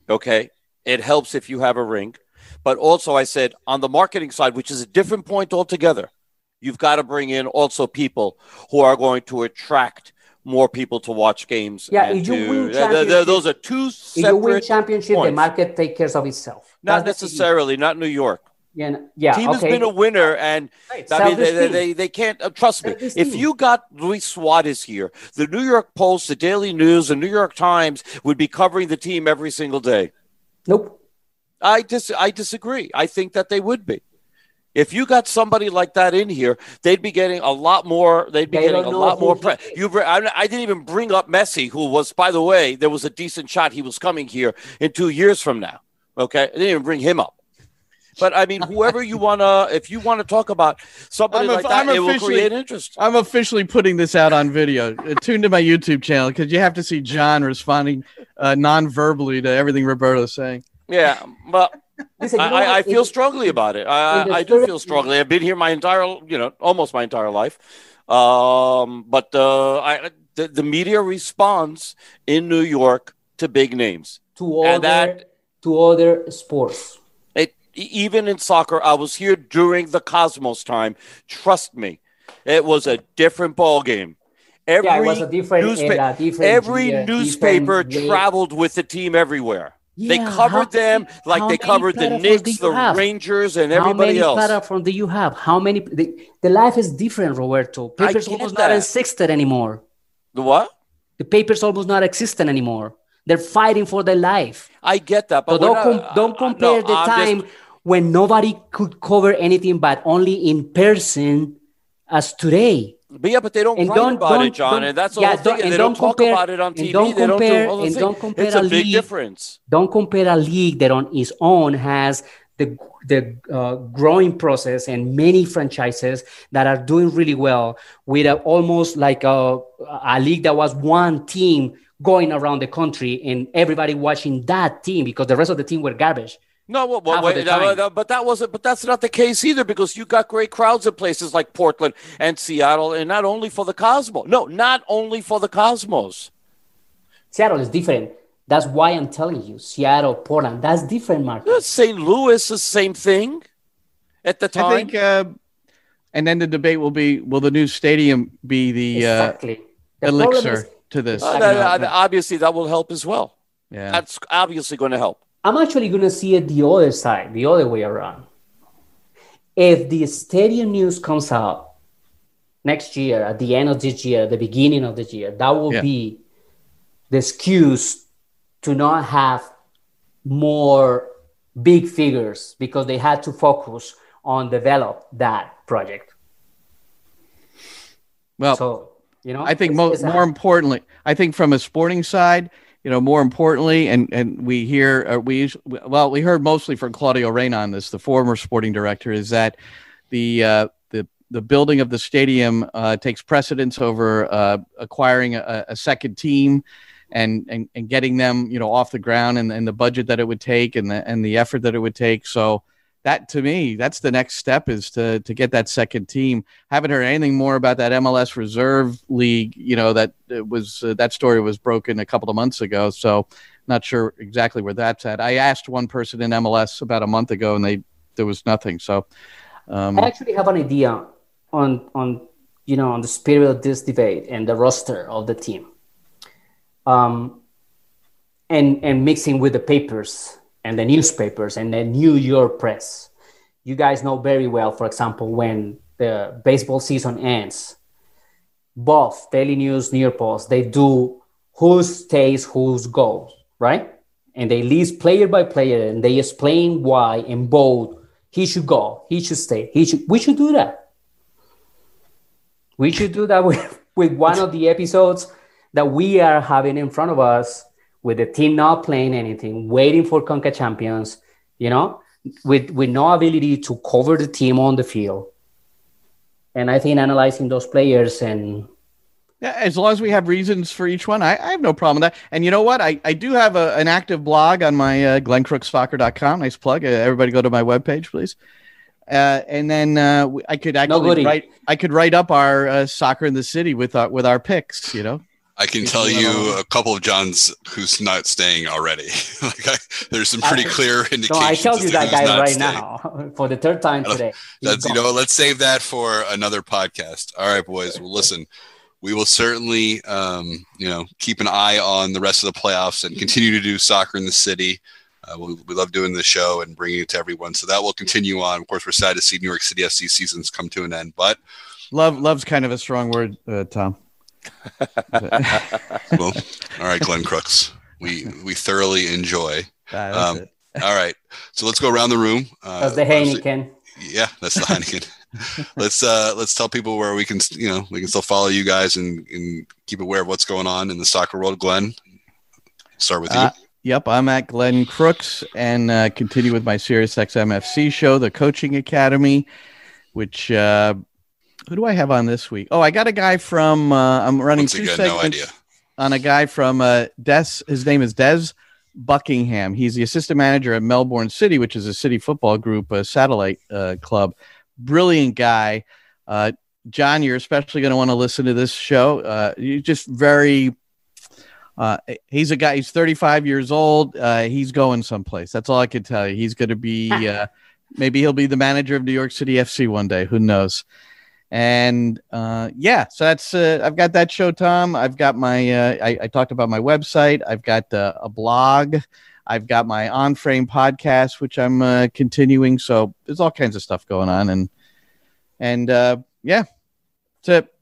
Okay. It helps if you have a ring. But also, I said on the marketing side, which is a different point altogether, you've got to bring in also people who are going to attract more people to watch games. Yeah, and if you to- win championship- those are two if you win championship, the market takes care of itself. Not That's necessarily, not New York. Yeah, yeah. Team has been a winner, and Right, I mean, they, they, they, can't uh, trust me. If you got Luis Suarez here, the New York Post, the Daily News, the New York Times would be covering the team every single day. Nope. I dis- I disagree. I think that they would be. If you got somebody like that in here, they'd be getting a lot more. They'd be They getting a lot more. he Pre- is. you, br- I, I didn't even bring up Messi, who was, by the way, there was a decent shot he was coming here in two years from now. Okay, I didn't even bring him up. But I mean, whoever you wanna, if you want to talk about somebody I'm a- like that, I'm it will officially- create interest. I'm officially putting this out on video. Uh, Tune to my YouTube channel because you have to see John responding uh, non-verbally to everything Roberto's saying. Yeah, but Listen, I, I, I feel strongly about it. I, I do feel strongly. I've been here my entire, you know, almost my entire life. Um, but uh, I, the, the media responds in New York to big names. to and other that- to other sports. Even in soccer, I was here during the Cosmos time. Trust me, it was a different ball game. Every Yeah, it was a different newspa- different every newspaper different traveled with the team everywhere. they covered how them like they covered the Knicks, the have? Rangers, and everybody else. How many platforms do you have? How many? The, the life is different, Roberto. Papers almost that. not existed anymore. The what? The papers almost not existent anymore. They're fighting for their life. I get that, but we're don't, com- don't uh, compare no, the I'm just- time when nobody could cover anything but only in person as today. but yeah, but they don't And write don't- about it, don't- John, don't- and that's the yeah, whole thing. And they don't, talk compare- about it on TV. don't compare- do all and don't compare It's a a big league- difference. Don't compare a league that on its own has the the uh, growing process and many franchises that are doing really well with a, almost like a, a league that was one team going around the country and everybody watching that team because the rest of the team were garbage. No, well, well, wait, no, no, but that wasn't. But that's not the case either, because you got great crowds in places like Portland and Seattle, and not only for the Cosmos. No, not only for the Cosmos. Seattle is different. That's why I'm telling you, Seattle, Portland, that's different market. St. Louis is the same thing at the time. I think, uh, and then the debate will be: Will the new stadium be the exactly. The uh, problem elixir is- to this? Uh, that- know, obviously, that will help as well. yeah. That's obviously going to help. I'm actually going to see it the other side, the other way around. If the stadium news comes out next year, at the end of this year, at the beginning of this year, that will Yeah. be the excuse to not have more big figures because they had to focus on develop that project. well, So, you know, I think mo- more importantly, I think from a sporting side, you know, more importantly, and and we hear uh, we well, we heard mostly from Claudio Reyna on this, the former sporting director, is that the uh, the the building of the stadium uh, takes precedence over uh, acquiring a, a second team. And, and, and getting them, you know, off the ground and, and the budget that it would take and the, and the effort that it would take. So that to me, that's the next step is to, to get that second team haven't heard anything more about that MLS Reserve League. You know that was uh, that story was broken a couple of months ago, so not sure exactly where that's at. I asked one person in MLS about a month ago, and they there was nothing. So, um, I actually have an idea on on you know, on the spirit of this debate and the roster of the team, um, and and mixing with the papers and the newspapers and the New York press, you guys know very well. For example, when the baseball season ends, both Daily News, New York Post, they do who stays, who's goes, right? And they list player by player and they explain why in bold he should go, he should stay, he should. We should do that. We should do that [LAUGHS] with, with one of the episodes that we are having in front of us with the team not playing anything, waiting for Conca champions, you know, with with no ability to cover the team on the field. And I think analyzing those players and yeah, as long as we have reasons for each one, I, I have no problem with that. And you know what? I, I do have a, an active blog on my uh, glenncrooksoccer.com. Nice plug. Uh, everybody go to my webpage, please. Uh, and then uh, I could actually no write. I could write up our uh, soccer in the city with our with our picks. You know. I can tell you a couple of Johns who's not staying already. [LAUGHS] like I, there's some pretty clear indications. So I tell you that guy right staying. now for the third time today. That's you know, let's save that for another podcast. All right, boys. Well, listen, we will certainly, um, you know, keep an eye on the rest of the playoffs and continue to do soccer in the city. Uh, we, we love doing the show and bringing it to everyone. So that will continue on. Of course, we're sad to see New York City FC seasons come to an end, but love love's kind of a strong word, uh, Tom. Well, all right, Glenn Crooks. We we thoroughly enjoy. Ah, um, all right, so let's go around the room. Uh, that's the Heineken. Yeah, that's the Heineken. [LAUGHS] let's uh let's tell people where we can you know we can still follow you guys and, and keep aware of what's going on in the soccer world. Glenn, start with you. Uh, Yep, I'm at Glenn Crooks and uh, continue with my Sirius XMFC show, the Coaching Academy, which uh, who do I have on this week? Oh, I got a guy from uh, I'm running Once two again, segments no on a guy from uh, Des. His name is Des Buckingham. He's the assistant manager at Melbourne City, which is a city football group, a satellite uh, club. Brilliant guy. Uh, John, you're especially going to want to listen to this show. Uh, you're just very uh, he's a guy. He's 35 years old. Uh, he's going someplace. That's all I can tell you. He's going to be. Uh, maybe he'll be the manager of New York City FC one day. Who knows? And uh, yeah, so that's. Uh, I've got that show, Tom. I've got my. Uh, I, I, talked about my website. I've got a blog. I've got my on frame podcast, which I'm continuing. So there's all kinds of stuff going on, and and yeah, that's it.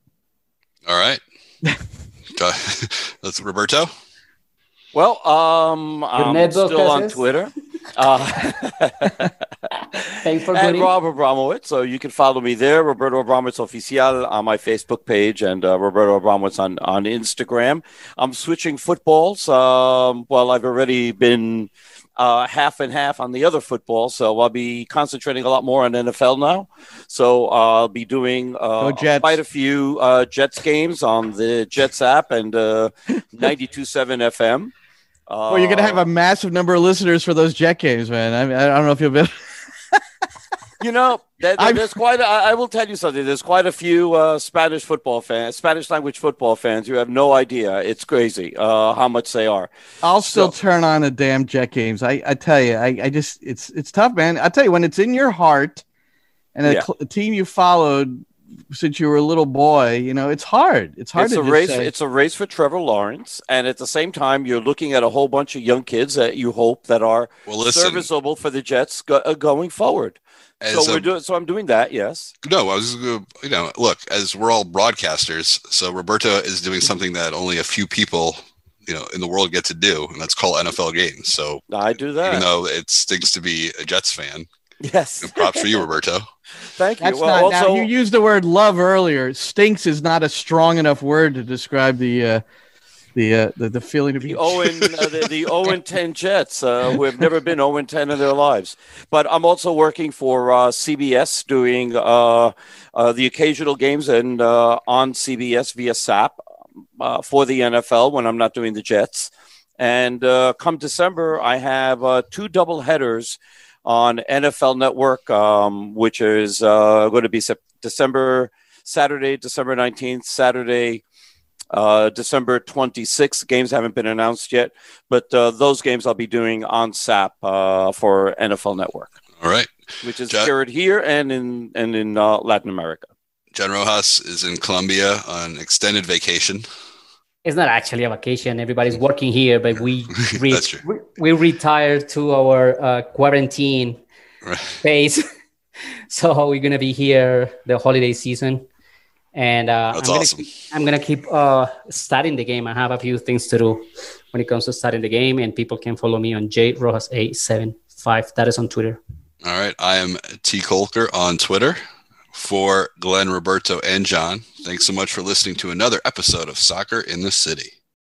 All right. [LAUGHS] [LAUGHS] That's Roberto. Well, um, I'm still on Twitter. [LAUGHS] Uh, Thanks for and Rob Abramowitz. So you can follow me there, Roberto Abramowitz Oficial on my Facebook page and uh, Roberto Abramowitz on, on Instagram. I'm switching footballs. Um, well, I've already been uh, half and half on the other football. So I'll be concentrating a lot more on NFL now. So I'll be doing uh, quite a few uh, Jets games on the Jets app and uh, [LAUGHS] 92.7 FM. well, you're going to have a massive number of listeners for those Jet games, man. I, mean, I don't know if you'll be. You know, there's quite. A, I will tell you something. There's quite a few uh, Spanish football fans, Spanish language football fans. You have no idea. It's crazy uh, how much they are. I'll still so, turn on the damn Jet games. I, I tell you, I, I just it's it's tough, man. I tell you, when it's in your heart, and a, yeah. cl- a team you followed since you were a little boy, you know, it's hard. It's hard it's to a race. Say. It's a race for Trevor Lawrence, and at the same time, you're looking at a whole bunch of young kids that you hope that are well, serviceable for the Jets go- uh, going forward so we're a, doing. So I'm doing that. Yes. No, I was. Just you know, look, as we're all broadcasters, so Roberto is doing something that only a few people, you know, in the world get to do, and that's call NFL games. So I do that. Even though it stinks to be a Jets fan. Yes. props for you, [LAUGHS] Roberto. Thank you. That's well, not, also, now, you used the word love earlier. Stinks is not a strong enough word to describe the. Uh, the uh, the, the feeling of the Owen uh, the, the [LAUGHS] Owen ten Jets uh, who have never been Owen ten in their lives. But I'm also working for uh, CBS doing uh, uh, the occasional games and on CBS via SAP for the NFL when I'm not doing the Jets. And come December, I have two double headers on NFL Network, um, which is going to be December Saturday, December 19th, Saturday, uh, December 26th. Games haven't been announced yet, but uh, those games I'll be doing on SAP uh, for NFL Network. All right, which is Jet. here and in and in uh, Latin America. John Rojas is in Colombia on extended vacation. It's not actually a vacation. Everybody's working here, but we [LAUGHS] re- That's we, we retired to our uh, quarantine Right. phase. [LAUGHS] so we're gonna be here the holiday season, and uh, That's I'm gonna awesome. keep, I'm gonna keep uh, studying the game. I have a few things to do when it comes to studying the game, and people can follow me on J Rojas eight seven five. That is on Twitter. All right. I am T. Kolker on Twitter for Glenn, Roberto, and John. Thanks so much for listening to another episode of Soccer in the City.